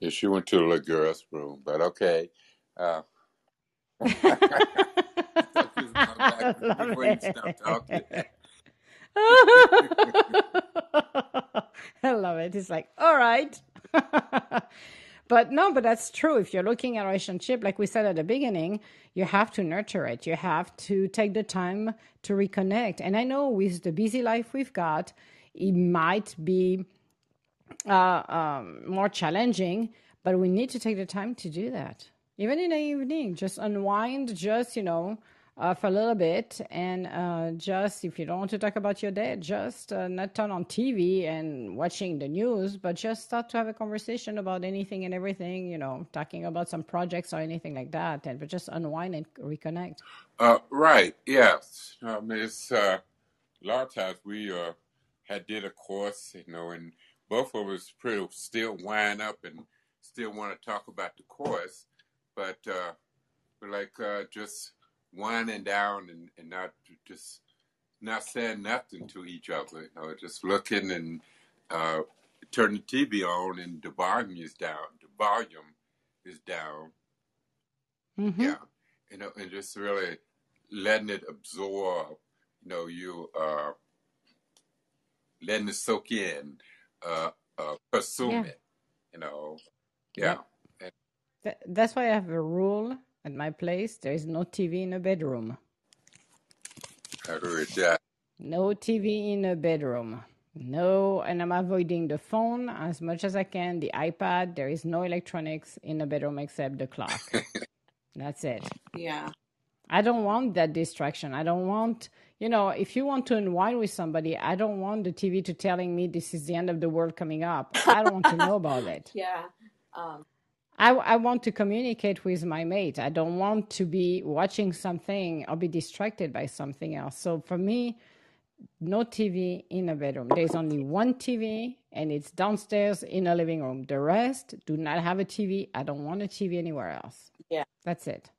Yeah, she went to the girl's room, but okay. Uh, I thought she was coming back
Love
before you stopped
it. I love it. It's like, all right. but no, but that's true. If you're looking at a relationship, like we said at the beginning, you have to nurture it. You have to take the time to reconnect. And I know with the busy life we've got, it might be uh, um, more challenging, but we need to take the time to do that. Even in the evening, just unwind, just, you know, uh, for a little bit. And uh, just, if you don't want to talk about your day, just uh, not turn on TV and watching the news, but just start to have a conversation about anything and everything, you know, talking about some projects or anything like that. And but just unwind and reconnect.
Uh, right. Yes. Um, it's uh, a lot of times we uh, had did a course, you know, and both of us pretty still wind up and still want to talk about the course, but uh, we're like uh, just winding down and, and not just not saying nothing to each other, you know, just looking and uh, turn the TV on and the volume is down. The volume is down.
Mm-hmm.
Yeah. You know, and just really letting it absorb, you know, you uh letting it soak in, uh uh consume
Yeah.
it, you know.
Yeah.
Yeah. And
Th- that's why I have a rule at my place. There is no TV in a bedroom.
I heard that.
No TV in a bedroom. No, and I'm avoiding the phone as much as I can, the iPad. There is no electronics in the bedroom except the clock. That's it.
Yeah.
I don't want that distraction. I don't want, you know, if you want to unwind with somebody, I don't want the TV to telling me this is the end of the world coming up. I don't want to know about it.
Yeah. Um,
I, I want to communicate with my mate. I don't want to be watching something or be distracted by something else. So for me, no TV in a bedroom. There's only one TV and it's downstairs in a living room. The rest do not have a TV. I don't want a TV anywhere else.
yeah.
That's it.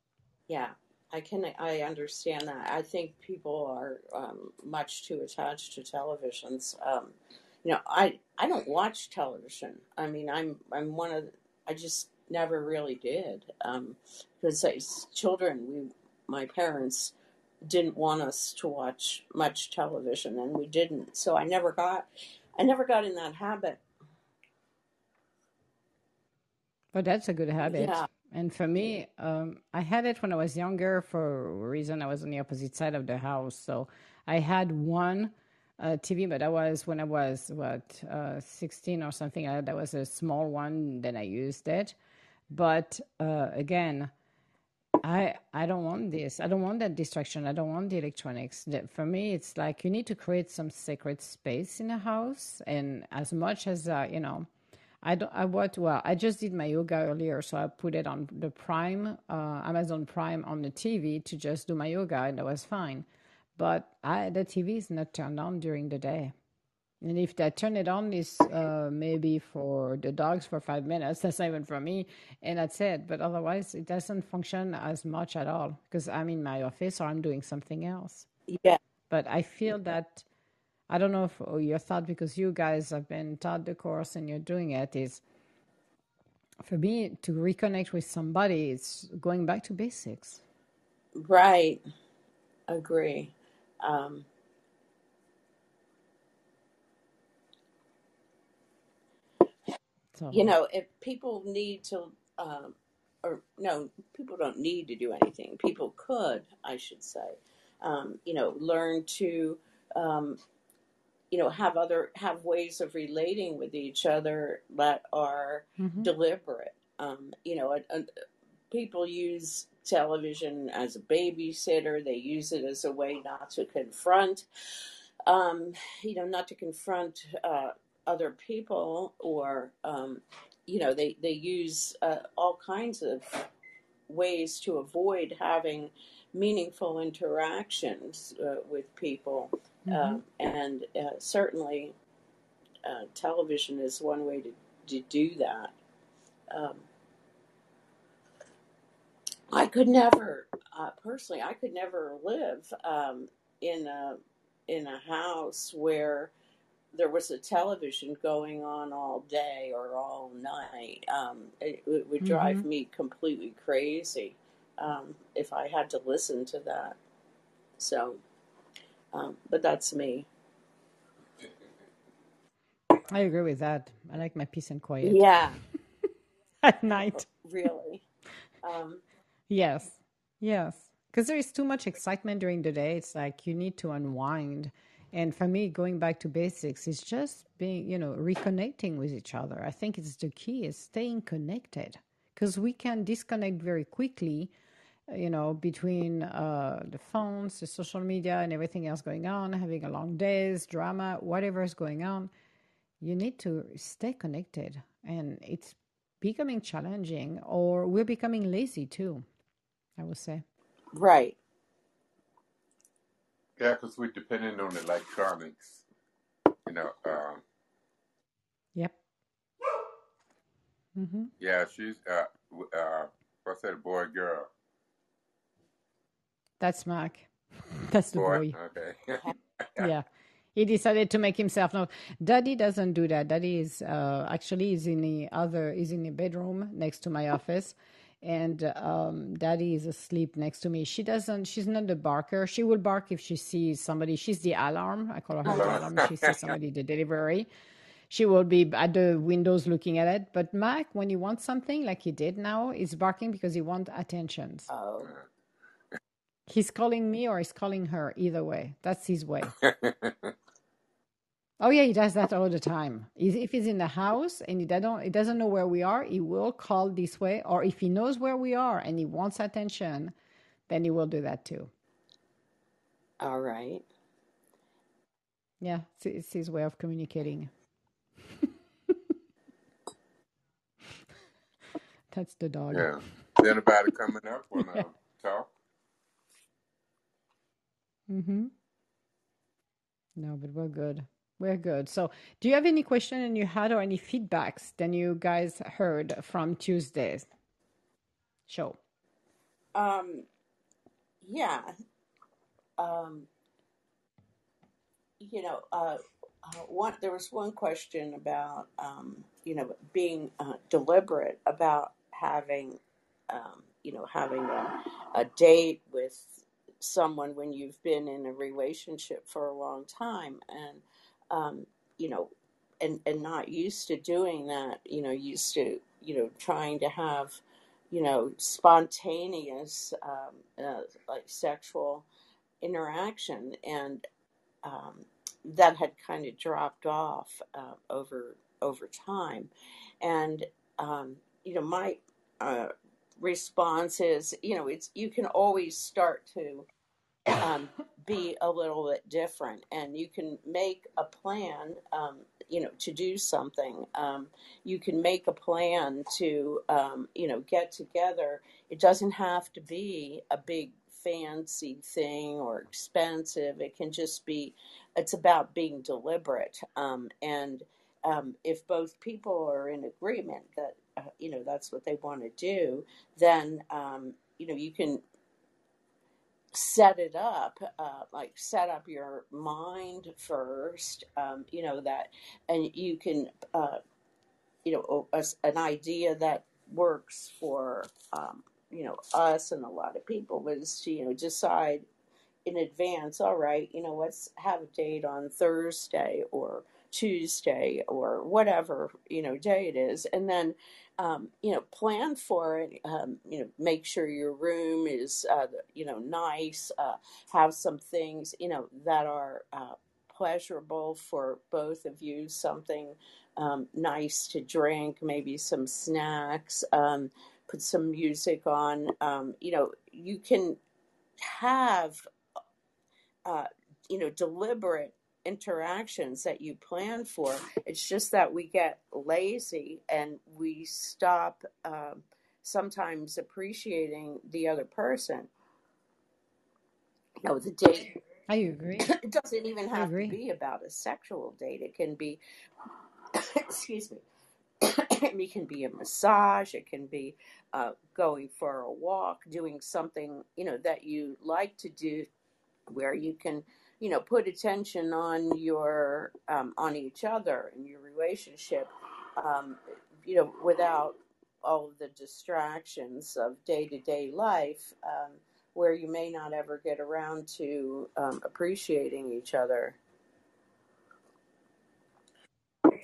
Yeah. I can I understand that. I think people are um, much too attached to televisions. Um, you know, I I don't watch television. I mean, I'm I'm one of I just never really did um, because as children, we my parents didn't want us to watch much television, and we didn't. So I never got I never got in that habit.
But that's a good habit.
Yeah.
And for me, um, I had it when I was younger for a reason I was on the opposite side of the house. So I had one uh, TV, but that was when I was, what, uh, 16 or something. Uh, that was a small one, then I used it. But uh, again, I I don't want this. I don't want that distraction. I don't want the electronics. For me, it's like you need to create some sacred space in a house, and as much as uh, you know, I don't. I what? Well, I just did my yoga earlier, so I put it on the Prime, uh, Amazon Prime on the TV to just do my yoga, and that was fine. But I the TV is not turned on during the day. And if I turn it on, is uh, maybe for the dogs for five minutes. That's not even for me, and that's it. But otherwise, it doesn't function as much at all because I'm in my office or I'm doing something else.
Yeah.
But I feel that I don't know if oh, your thought because you guys have been taught the course and you're doing it is for me to reconnect with somebody. It's going back to basics.
Right. Agree. Um,
So
you know, if people need to, um, or no, people don't need to do anything. People could, I should say, um, you know, learn to, um, you know, have other have ways of relating with each other that are
hmm
deliberate. Um, you know, a, a, people use television as a babysitter. They use it as a way not to confront, um, you know, not to confront uh, other people, or um, you know, they they use uh, all kinds of ways to avoid having meaningful interactions uh, with people,
hmm
um, and uh, certainly uh, television is one way to, to do that. Um, I could never, uh, personally, I could never live um, in a in a house where there was a television going on all day or all night, um, it, it would
Mm-hmm.
drive me completely crazy um, if I had to listen to that. So, um, but that's me.
I agree with that. I like my peace and quiet
Yeah,
at night.
really. Um,
Yes, yes. Because there is too much excitement during the day. It's like you need to unwind. And for me, going back to basics is just being, you know, reconnecting with each other. I think it's the key is staying connected because we can disconnect very quickly, uh, you know, between uh, the phones, the social media, and everything else going on, having a long days, drama, whatever is going on. You need to stay connected. And it's becoming challenging, or we're becoming lazy too. I would say.
right.
Yeah, because we're dependent on electronics. You know, um,
Yep. hmm
yeah, she's, uh, uh, what's that, boy, girl?
That's Mark. That's the
Boy?
boy.
Okay.
Yeah. He decided to make himself known. Daddy doesn't do that. Daddy is uh, actually is in the other is in the bedroom next to my office, and um, Daddy is asleep next to me. She doesn't. She's not the barker. She will bark if she sees somebody. She's the alarm. I call her the alarm. If she sees somebody the delivery, she will be at the windows looking at it. But Mac, when he wants something like he did now, is barking because he wants attention.
Oh,
He's calling me or he's calling her. Either way, that's his way. Oh yeah, he does that all the time. He's- If he's in the house and he doesn't, he doesn't know where we are, he will call this way. Or if he knows where we are and he wants attention, then he will do that too.
all right.
Yeah, it's, it's his way of communicating. That's the dog.
yeah. Is anybody coming up want to talk?
Mm-hmm. No, but we're good. We're good. So, do you have any question you had or any feedbacks that you guys heard from Tuesday's show?
Um, yeah. Um, you know, uh, uh, one there was one question about um, you know being uh, deliberate about having um, you know having a, a date with someone when you've been in a relationship for a long time and um, you know and and not used to doing that you know used to you know trying to have you know spontaneous um, uh, like sexual interaction. And um, that had kind of dropped off uh, over over time. And um, you know my uh, response is you know it's you can always start to um, be a little bit different and you can make a plan um, you know to do something. Um, you can make a plan to um, you know get together. It doesn't have to be a big fancy thing or expensive. It can just be it's about being deliberate. Um, and um, if both people are in agreement that uh, you know that's what they want to do then um, you know you can set it up uh, like set up your mind first um, you know that and you can uh, you know a, an idea that works for um, you know us and a lot of people was to you know decide in advance all right you know let's have a date on thursday or tuesday or whatever you know day it is and then um, you know plan for it um, you know make sure your room is uh, you know nice uh, have some things you know that are uh, pleasurable for both of you something um, nice to drink maybe some snacks um, put some music on um, you know you can have uh, you know deliberate interactions that you plan for. It's just that we get lazy and we stop um, sometimes appreciating the other person. You know the date
I agree.
it doesn't even have to be about a sexual date. It can be excuse me it can be a massage. It can be uh, going for a walk doing something you know that you like to do where you can you know, put attention on your um, on each other and your relationship, um, you know, without all the distractions of day to day life, um, where you may not ever get around to um, appreciating each other.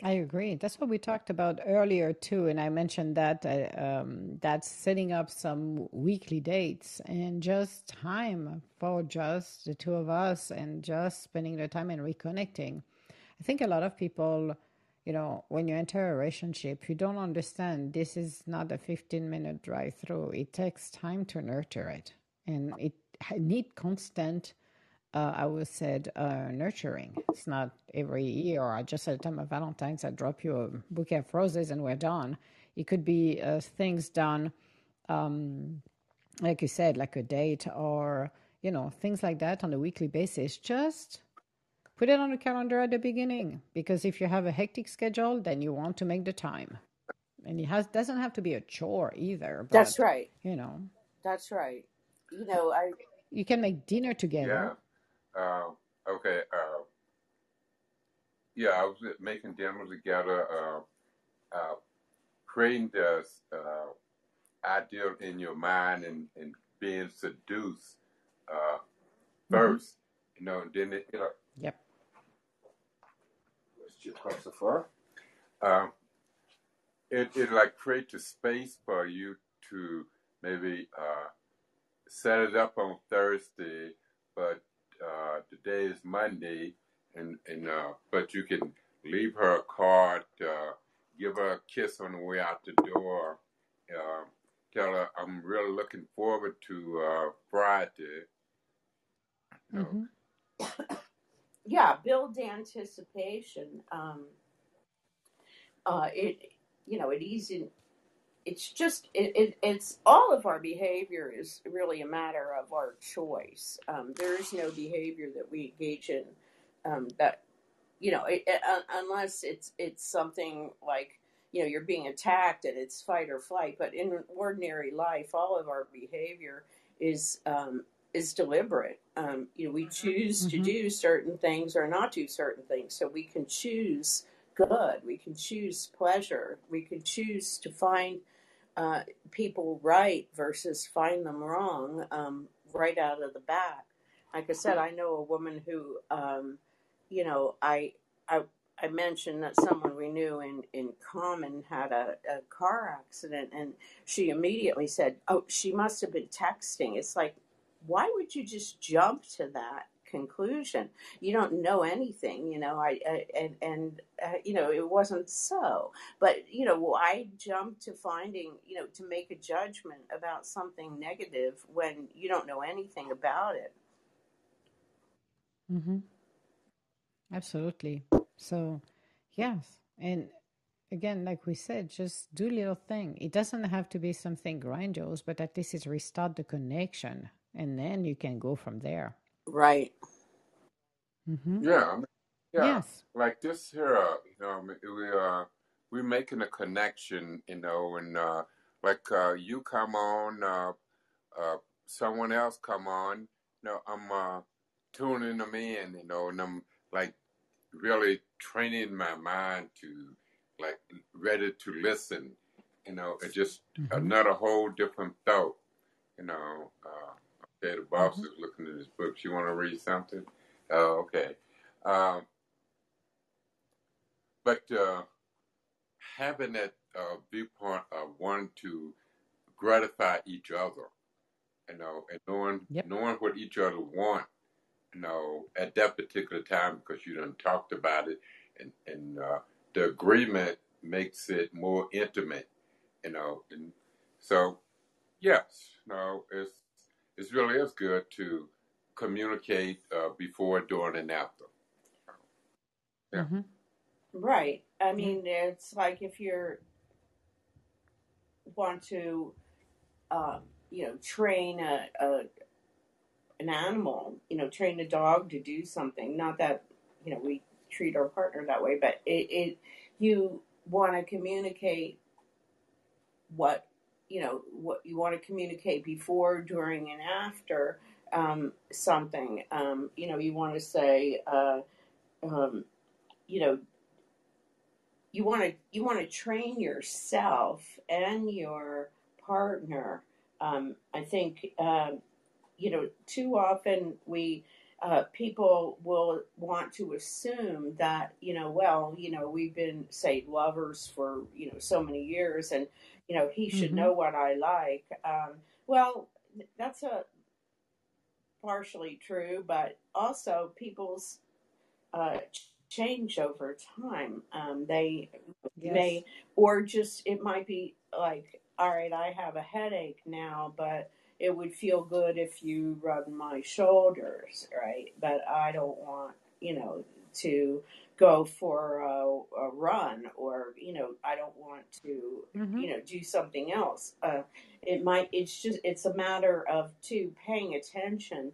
I agree. That's what we talked about earlier too, and I mentioned that uh, um, that's setting up some weekly dates and just time for just the two of us and just spending the time and reconnecting. I think a lot of people, you know, when you enter a relationship, you don't understand this is not a 15 minute drive through. It takes time to nurture it, and it need constant uh, I would say uh, nurturing. It's not every year or just at the time of Valentine's, I drop you a bouquet of roses and we're done. It could be uh, things done, um, like you said, like a date or, you know, things like that on a weekly basis. Just put it on the calendar at the beginning because if you have a hectic schedule, then you want to make the time. And it has doesn't have to be a chore either. But,
That's right.
You know.
That's right. You know, I.
You can make dinner together.
Yeah. Uh, okay. Uh, yeah, I was making dinner together, uh, uh, creating this uh, ideal in your mind and, and being seduced uh, 1st mm-hmm. you know, and then it, you know.
Yep.
What's your classifier? Um, it, it like creates a space for you to maybe uh, set it up on Thursday, but uh, today is Monday, and and uh, but you can leave her a card, uh, give her a kiss on the way out the door, uh, tell her I'm really looking forward to uh, Friday.
Mm-hmm. yeah, build anticipation. Um, uh, it you know it easy it's just it, it, it's all of our behavior is really a matter of our choice. Um, there is no behavior that we engage in um, that you know it, uh, unless it's it's something like you know you're being attacked and it's fight or flight. But in ordinary life, all of our behavior is um, is deliberate. Um, you know, we choose mm-hmm. to do certain things or not do certain things, so we can choose good. We can choose pleasure. We can choose to find uh, people right versus find them wrong um, right out of the bat. Like I said, I know a woman who, um, you know, I, I, I mentioned that someone we knew in, in common had a, a car accident, and she immediately said, Oh, she must have been texting. It's like, why would you just jump to that? Conclusion. You don't know anything, you know. I, I and and uh, you know it wasn't so, but you know I jump to finding you know to make a judgment about something negative when you don't know anything about it.
Mm-hmm. Absolutely. So, yes, and again, like we said, just do little thing. It doesn't have to be something grandiose, but at least it restart the connection, and then you can go from there.
Right.
Mm-hmm.
Yeah, I mean, yeah.
Yes.
Like this here, uh, you know, we uh, we making a connection, you know, and uh, like uh, you come on, uh, uh, someone else come on, you know, I'm uh, tuning them in, you know, and I'm like really training my mind to like ready to listen, you know, it's just
Mm-hmm.
another whole different thought, you know. Uh, okay, the boss
Mm-hmm.
is looking at his book. You want to read something? Oh, okay. Um, but uh, having that uh, viewpoint of wanting to gratify each other, you know, and knowing
Yep.
knowing what each other want, you know, at that particular time because you done talked about it, and and uh, the agreement makes it more intimate, you know, and so yes, no, it's it really is good to communicate uh, before, during, and after. Yeah.
Mm-hmm.
Right. I mean, it's like if you're want to, um, you know, train a, a an animal, you know, train a dog to do something. Not that you know we treat our partner that way, but it, it you want to communicate what you know what you want to communicate before, during, and after. um, something. Um, you know, you want to say, uh, um, you know, you want to you want to train yourself and your partner. Um, I think um, you know too often we uh, people will want to assume that you know well you know we've been say lovers for you know so many years and you know he should
Mm-hmm.
know what I like. Um, well, that's a partially true, but also people's uh, change over time. Um, they
Yes.
may, or just it might be like, all right, I have a headache now, but it would feel good if you rub my shoulders, right? But I don't want, you know, to go for a, a run or, you know, I don't want to,
Mm-hmm.
you know, do something else. Uh, it might, it's just, it's a matter of, too, paying attention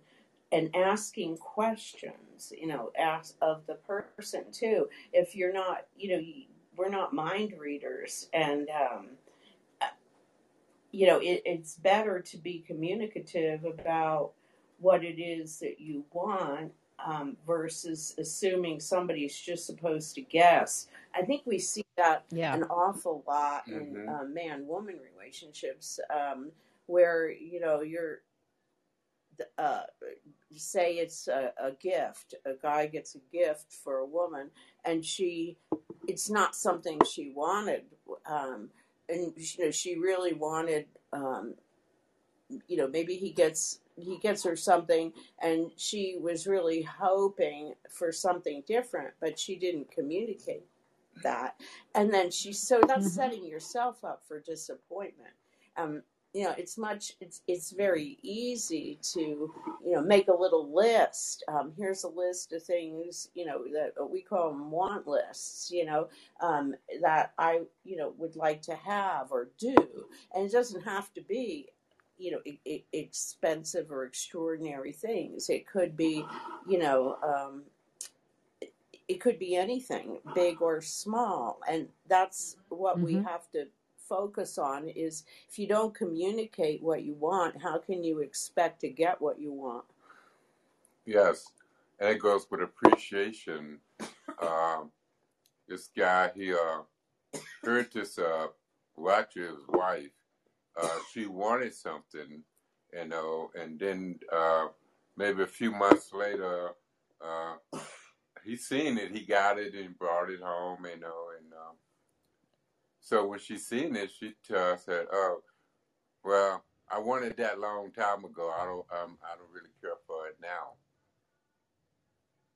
and asking questions, you know, ask of the person too. If you're not, you know, we're not mind readers, and um, you know, it, it's better to be communicative about what it is that you want um, versus assuming somebody's just supposed to guess. I think we see that
Yeah.
an awful lot in
Mhm.
uh, man woman relationships um, where, you know, you're uh, say it's a, a gift. A guy gets a gift for a woman, and she, it's not something she wanted, um, and you know she really wanted. Um, you know, maybe he gets he gets her something, and she was really hoping for something different, but she didn't communicate that, and then she so that's
Mhm.
setting yourself up for disappointment. Um, you know, it's much it's it's very easy to you know make a little list. Um, here's a list of things you know that we call them want lists. You know um, that I you know would like to have or do, and it doesn't have to be you know e- e- expensive or extraordinary things. It could be you know. Um, it could be anything, big or small, and that's what we
Mhm.
have to focus on. Is if you don't communicate what you want, how can you expect to get what you want?
Yes, and it goes with appreciation. Um, this guy, he uh, heard this uh, watch his wife. Uh, she wanted something, you know, and then uh, maybe a few months later, uh, he seen it. He got it and brought it home, you know, and um, so when she seen it, she uh, said, "Oh, well, I wanted that long time ago. I don't, um, I don't really care for it now."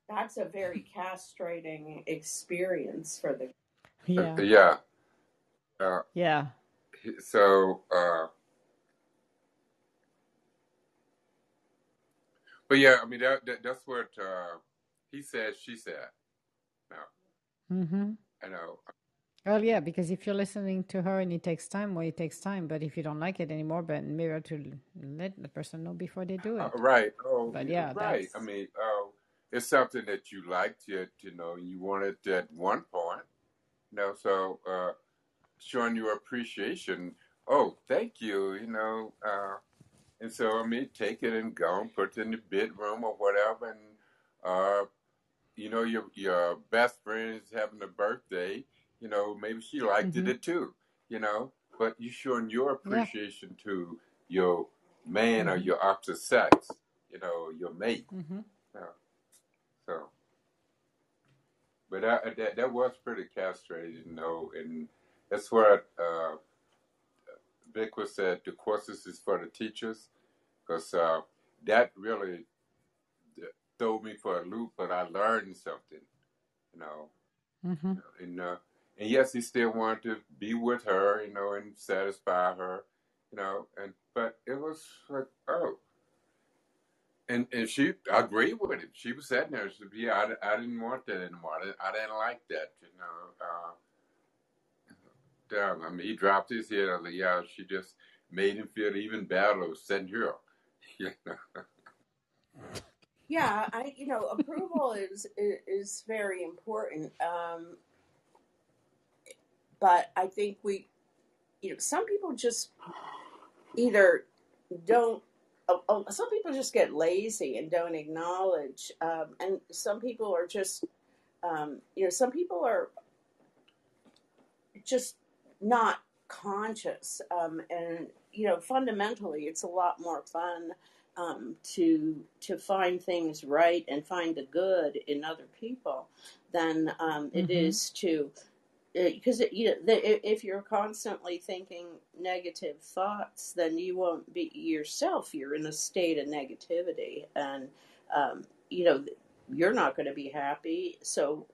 That's a very castrating experience for the.
Yeah.
Uh, yeah. Uh,
Yeah.
So, uh, but yeah, I mean that, that that's what uh, he said. She said. No,
Mm-hmm.
I know.
Well, yeah, because if you're listening to her and it takes time, well, it takes time. But if you don't like it anymore, but maybe to let the person know before they do
Uh,
it.
right. Oh,
But
yeah, right.
that's
I mean, uh, it's something that you liked, yet you know, you wanted at one point, you know, so uh, showing your appreciation. Oh, thank you, you know. Uh, and so, I mean, take it and go and put it in the bedroom or whatever. And, uh, you know, your, your best friend is having a birthday, you know, maybe she liked
Mm-hmm.
it too, you know, but you showing your
Yeah.
appreciation to your man or
Mm-hmm.
your opposite sex, you know, your mate.
Mm-hmm.
Yeah. So, but that, that that was pretty castrated, you know, and that's where uh, Vic was said the courses is for the teachers, because uh, that really threw me for a loop. But I learned something, you know,
Mm-hmm.
and uh, and yes, he still wanted to be with her, you know, and satisfy her, you know, and but it was like, oh, and and she agreed with him. She was sitting there. She said, "Yeah, I, I didn't want that anymore. I didn't, I didn't like that, you know." Uh, damn, I mean, he dropped his head. I was like, "Yeah." She just made him feel even better sitting here. You know?
Yeah, I you know approval is is, very important. Um, but I think we, you know, some people just either don't oh, oh, some people just get lazy and don't acknowledge, um, and some people are just, um, you know, some people are just not conscious, um, and you know, fundamentally, it's a lot more fun um, to to find things right and find the good in other people than um, it
Mm-hmm.
is to because you know, the, if you're constantly thinking negative thoughts, then you won't be yourself. You're in a state of negativity, and um, you know you're not going to be happy. So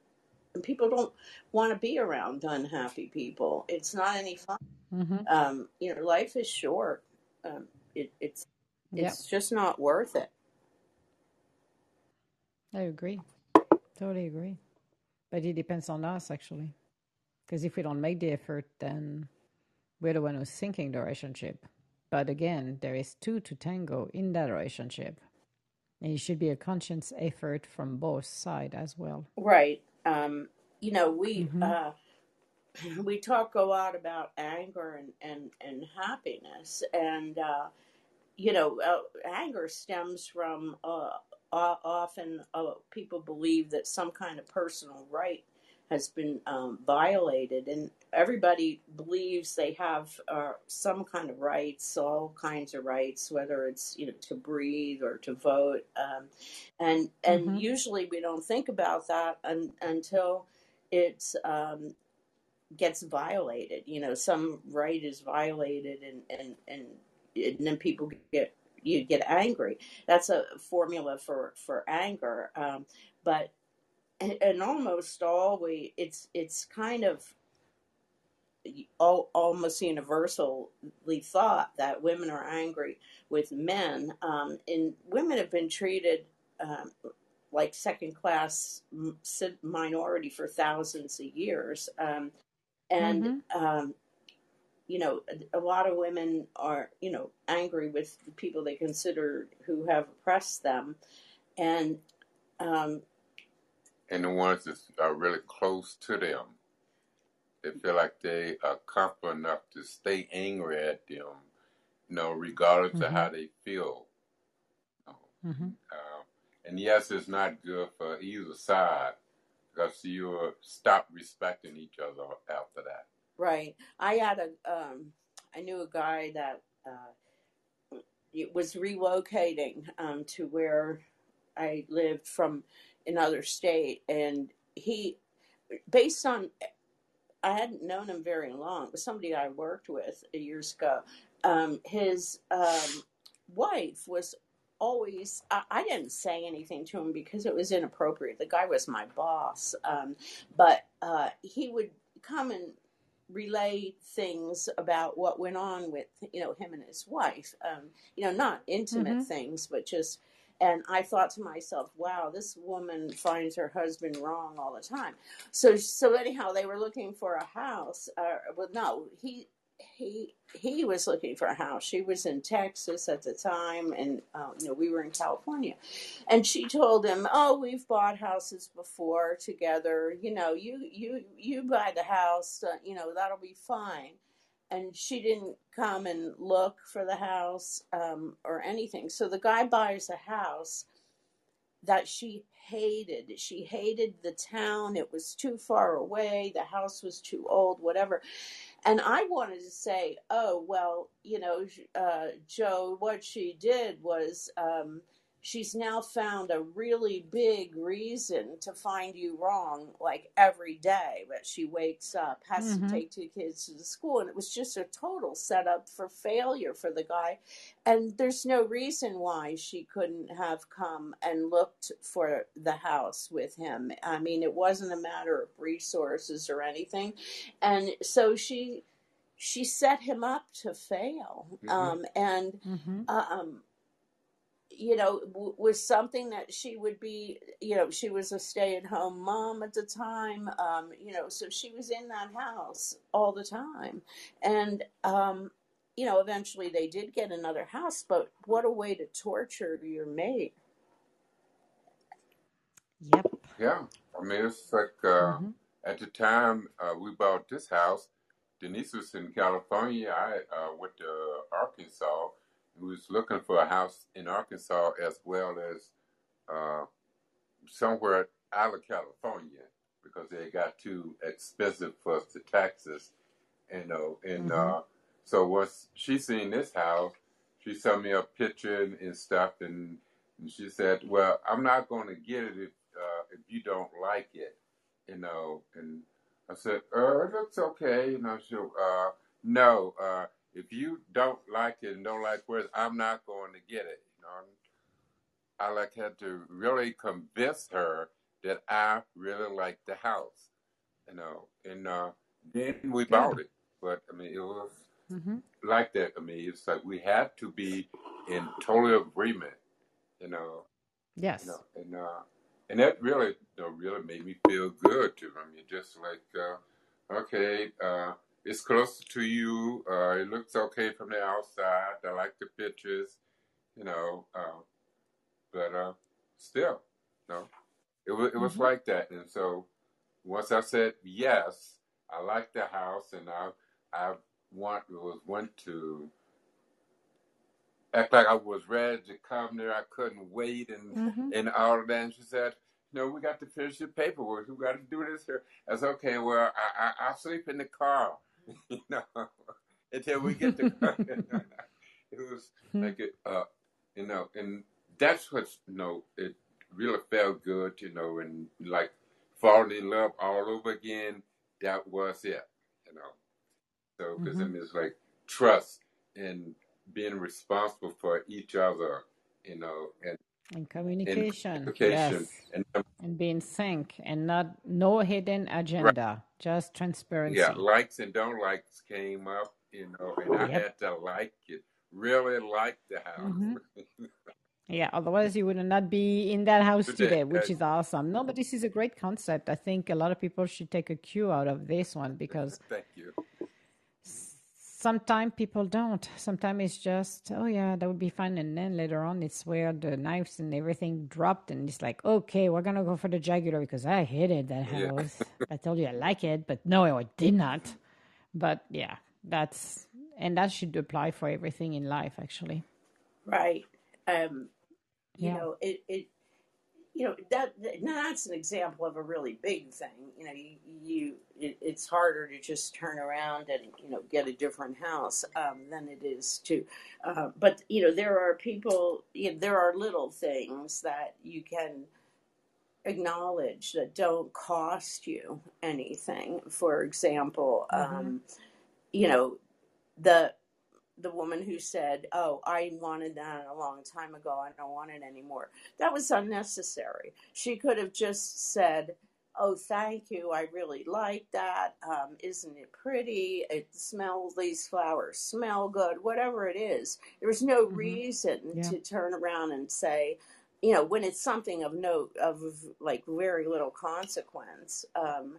people don't want to be around unhappy people. It's not any fun.
Mm-hmm.
Um, you know, life is short. Um, it, it's
Yep,
it's just not worth it.
I agree. Totally agree. But it depends on us, actually. Because if we don't make the effort, then we're the one who's sinking the relationship. But again, there is two to tango in that relationship. And it should be a conscious effort from both sides as well.
Right. Um, you know, we
Mm-hmm.
uh, we talk a lot about anger and and and happiness, and uh, you know, uh, anger stems from uh, often uh, people believe that some kind of personal right has been um, violated, and everybody believes they have uh, some kind of rights, all kinds of rights, whether it's you know to breathe or to vote, um, and and
Mm-hmm.
usually we don't think about that un, until it um, gets violated. You know, some right is violated, and and and, and then people get you get angry. That's a formula for for anger. Um, but and, and almost always it's it's kind of al- almost universally thought that women are angry with men, um, and women have been treated um, like second class minority for thousands of years. Um, and
Mm-hmm.
um, you know, a, a lot of women are you know angry with the people they consider who have oppressed them, and um,
and the ones that are really close to them, they feel like they are comfortable enough to stay angry at them, you know, regardless of
Mm-hmm.
how they feel. You know.
Mm-hmm.
Uh, and yes, it's not good for either side because you stop respecting each other after that.
Right. I had a um I knew a guy that uh it was relocating um to where I lived from another state and he based on I hadn't known him very long, it was somebody I worked with years ago. Um his um wife was always I, I didn't say anything to him because it was inappropriate. The guy was my boss. Um but uh he would come and relay things about what went on with you know him and his wife um you know not intimate
Mm-hmm.
things but just and i thought to myself wow this woman finds her husband wrong all the time. So so anyhow they were looking for a house uh, well no he he he was looking for a house. She was in texas at the time and uh, you know we were in california. And she told him oh we've bought houses before together. You know you you you buy the house uh, you know that'll be fine and she didn't come and look for the house um, or anything. So the guy buys a house that she hated. She hated the town. It was too far away. The house was too old whatever. And I wanted to say, oh, well, you know, uh, Joe, what she did was um, she's now found a really big reason to find you wrong, like every day that she wakes up, has to
Mm-hmm.
take two kids to the school. And it was just a total setup for failure for the guy. And there's no reason why she couldn't have come and looked for the house with him. I mean, it wasn't a matter of resources or anything and so she she set him up to fail
hmm
um and
Mm-hmm.
um you know w- was something that she would be you know she was a stay-at-home mom at the time um you know so she was in that house all the time and um you know eventually they did get another house but what a way to torture your mate
Yep.
Yeah, I mean, it's like uh,
Mm-hmm.
at the time uh, we bought this house, Denise was in California. I uh, went to Arkansas, who was looking for a house in Arkansas as well as uh, somewhere out of California because they got too expensive for us to taxes, you know. And
Mm-hmm.
uh, so once she seen this house, she sent me a picture and, and stuff, and, and she said, "Well, I'm not going to get it if uh, if you don't like it, you know." And I said, "Uh, it looks okay," you know. She, uh, no, uh, if you don't like it and don't like where I'm not going to get it, you know. I like had to really convince her that I really like the house, you know. And uh, then we bought it, but I mean, it was
hmm
like that. I mean, it's like we had to be in total agreement, you know, you
Yes.
know, and uh, and that really, you know, really made me feel good too. I mean, just like, uh, okay, uh, it's closer to you. Uh, it looks okay from the outside. I like the pictures, you know, uh, but uh, still, no, it was it was
hmm
like that. And so once I said yes, I like the house, and I I want was went to act like I was ready to come there. I couldn't wait and
hmm
and all of that. And she said, "No, we got to finish the paperwork. We got to do this here." I said, "Okay, well, I, I I'll sleep in the car, you know, until we get to car." it was like it, uh, you know, and that's what's you know, it really felt good, you know, and like falling in love all over again. That was it, you know. So because
hmm
mean, it's like trust and being responsible for each other, you know, and
And communication.
communication,
Yes.
and
And being sync and not no hidden
right,
just
yeah, likes and don't likes came up, you know, and I had to like it, really like the house
hmm Yeah, otherwise you would not be in that house
today.
today, which is awesome. No, but this is a great concept. I think a lot of people should take a cue out of this one because
thank you.
Sometimes people don't. Sometimes it's just, oh yeah, that would be fun, and then later on it's where the knives and everything dropped, and it's like, okay, we're gonna go for the jugular because I hated that
Yeah,
house. I told you I like it, but no, I did not. But yeah, that's and that should apply for everything in life, actually.
Right. Um, you
Yeah.
know, it, it you know that, that now that's an example of a really big thing. You know, you, you it, it's harder to just turn around and you know get a different house um, than it is to. Uh, but you know, there are people. You know, there are little things that you can acknowledge that don't cost you anything. For example,
Mm-hmm.
um, you know, the the woman who said, "Oh, I wanted that a long time ago. I don't want it anymore." That was unnecessary. She could have just said, "Oh, thank you. I really like that. Um, isn't it pretty? It smells. These flowers smell good. Whatever it is, there's no
hmm
reason
Yeah.
to turn around and say." You know, when it's something of note, of like very little consequence, um,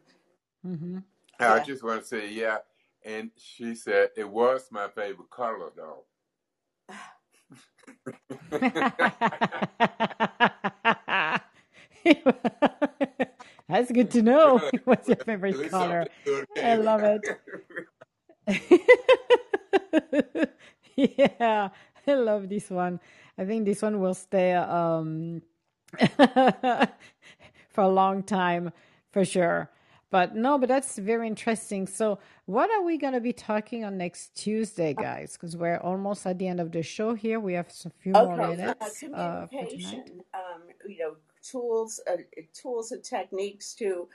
hmm
I just want to say, yeah. And she said it was my favorite color, though.
That's good to know. What's your favorite color? I love it. yeah, I love this one. I think this one will stay um, for a long time for sure. But no, but that's very interesting. So, what are we going to be talking on next Tuesday, guys? Because we're almost at the end of the show here. We have a few more
Okay, uh,
minutes uh, for tonight.
communication. Um, you know, tools, uh, tools and techniques to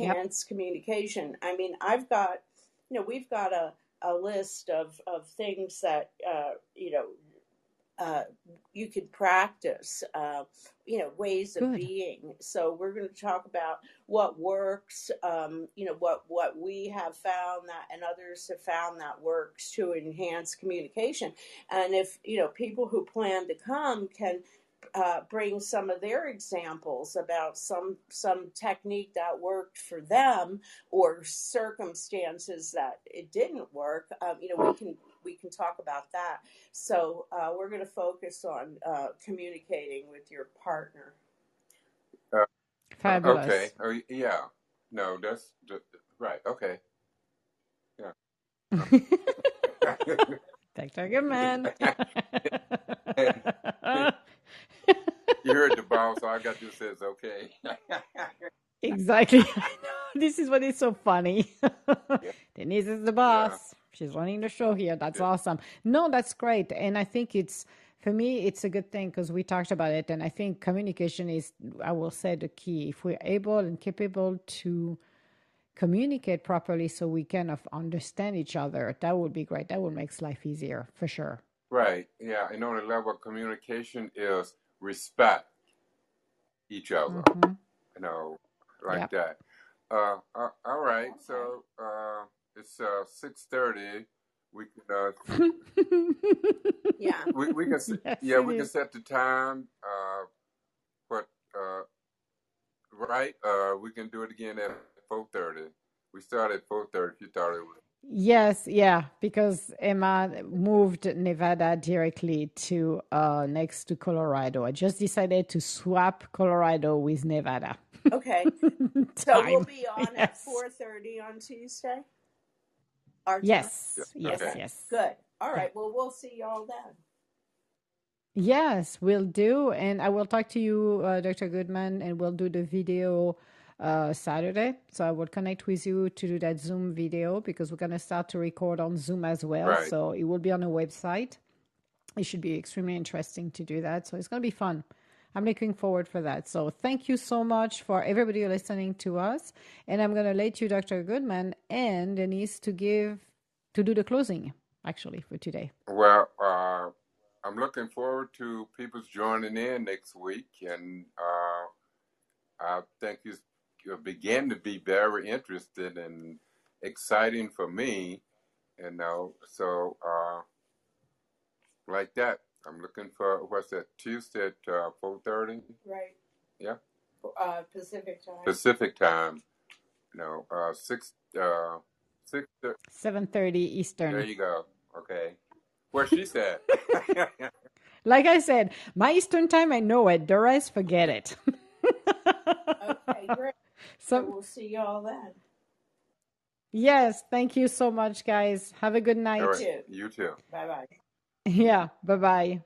Yep.
enhance communication. I mean, I've got, you know, we've got a, a list of of things that uh, you know uh, you could practice, uh, you know, ways of
Good.
being. So we're going to talk about what works, um, you know, what what we have found that and others have found that works to enhance communication. And if you know people who plan to come can uh, bring some of their examples about some some technique that worked for them or circumstances that it didn't work, um, you know, we can we can talk about that. So uh, we're going to focus on uh, communicating with your partner.
Uh,
Fabulous.
okay. Oh, y- yeah. No, that's, that's right. Okay. Yeah.
Dr. Goodman.
you heard the boss. All I got to do is okay.
exactly. I know. This is what is so funny. Denise is the boss. She's running the show here. That's awesome. No, that's great. And I think it's, for me, it's a good thing because we talked about it. And I think communication is, I will say, the key. If we're able and capable to communicate properly so we kind of understand each other, that would be great. That would make life easier for sure.
Right. Yeah. And on the level of communication is respect each other. Mm-hmm. You know, like that. Uh, uh, all right. So uh, it's uh, six thirty. We can. Uh,
yeah.
We, we can. Yes, yeah, we is. can set the time. Uh, but uh, right, uh, we can do it again at four thirty. We started at four thirty. If you thought it was.
Yes, yeah, because Emma moved Nevada directly to uh, next to Colorado. I just decided to swap Colorado with Nevada.
Okay, so we'll be on yes. at four thirty on Tuesday.
Our yes, yes, okay. yes.
Good. All right. Well, we'll see y'all then.
Yes, we'll do, and I will talk to you, uh, Dr. Goodman, and we'll do the video uh, Saturday. So I will connect with you to do that Zoom video because we're going to start to record on Zoom as well. Right. So it will be on a website. It should be extremely interesting to do that. So it's going to be fun. I'm looking forward for that. So thank you so much for everybody listening to us. And I'm going to let you, Dr. Goodman and Denise, to give to do the closing actually for today.
Well, uh, I'm looking forward to people's joining in next week, and uh, I think it's began to be very interested and exciting for me. You know, so uh, like that. I'm looking for what's that Tuesday at uh, four thirty.
Right.
Yeah.
Uh, Pacific time.
Pacific time. No, uh, six uh, six.
Seven thirty Eastern.
There you go. Okay. Where she said.
like I said, my Eastern time, I know it. The rest, forget it.
okay, great. So we'll see y'all then.
Yes, thank you so much, guys. Have a good night.
You too.
Bye bye.
Yeah, bye bye.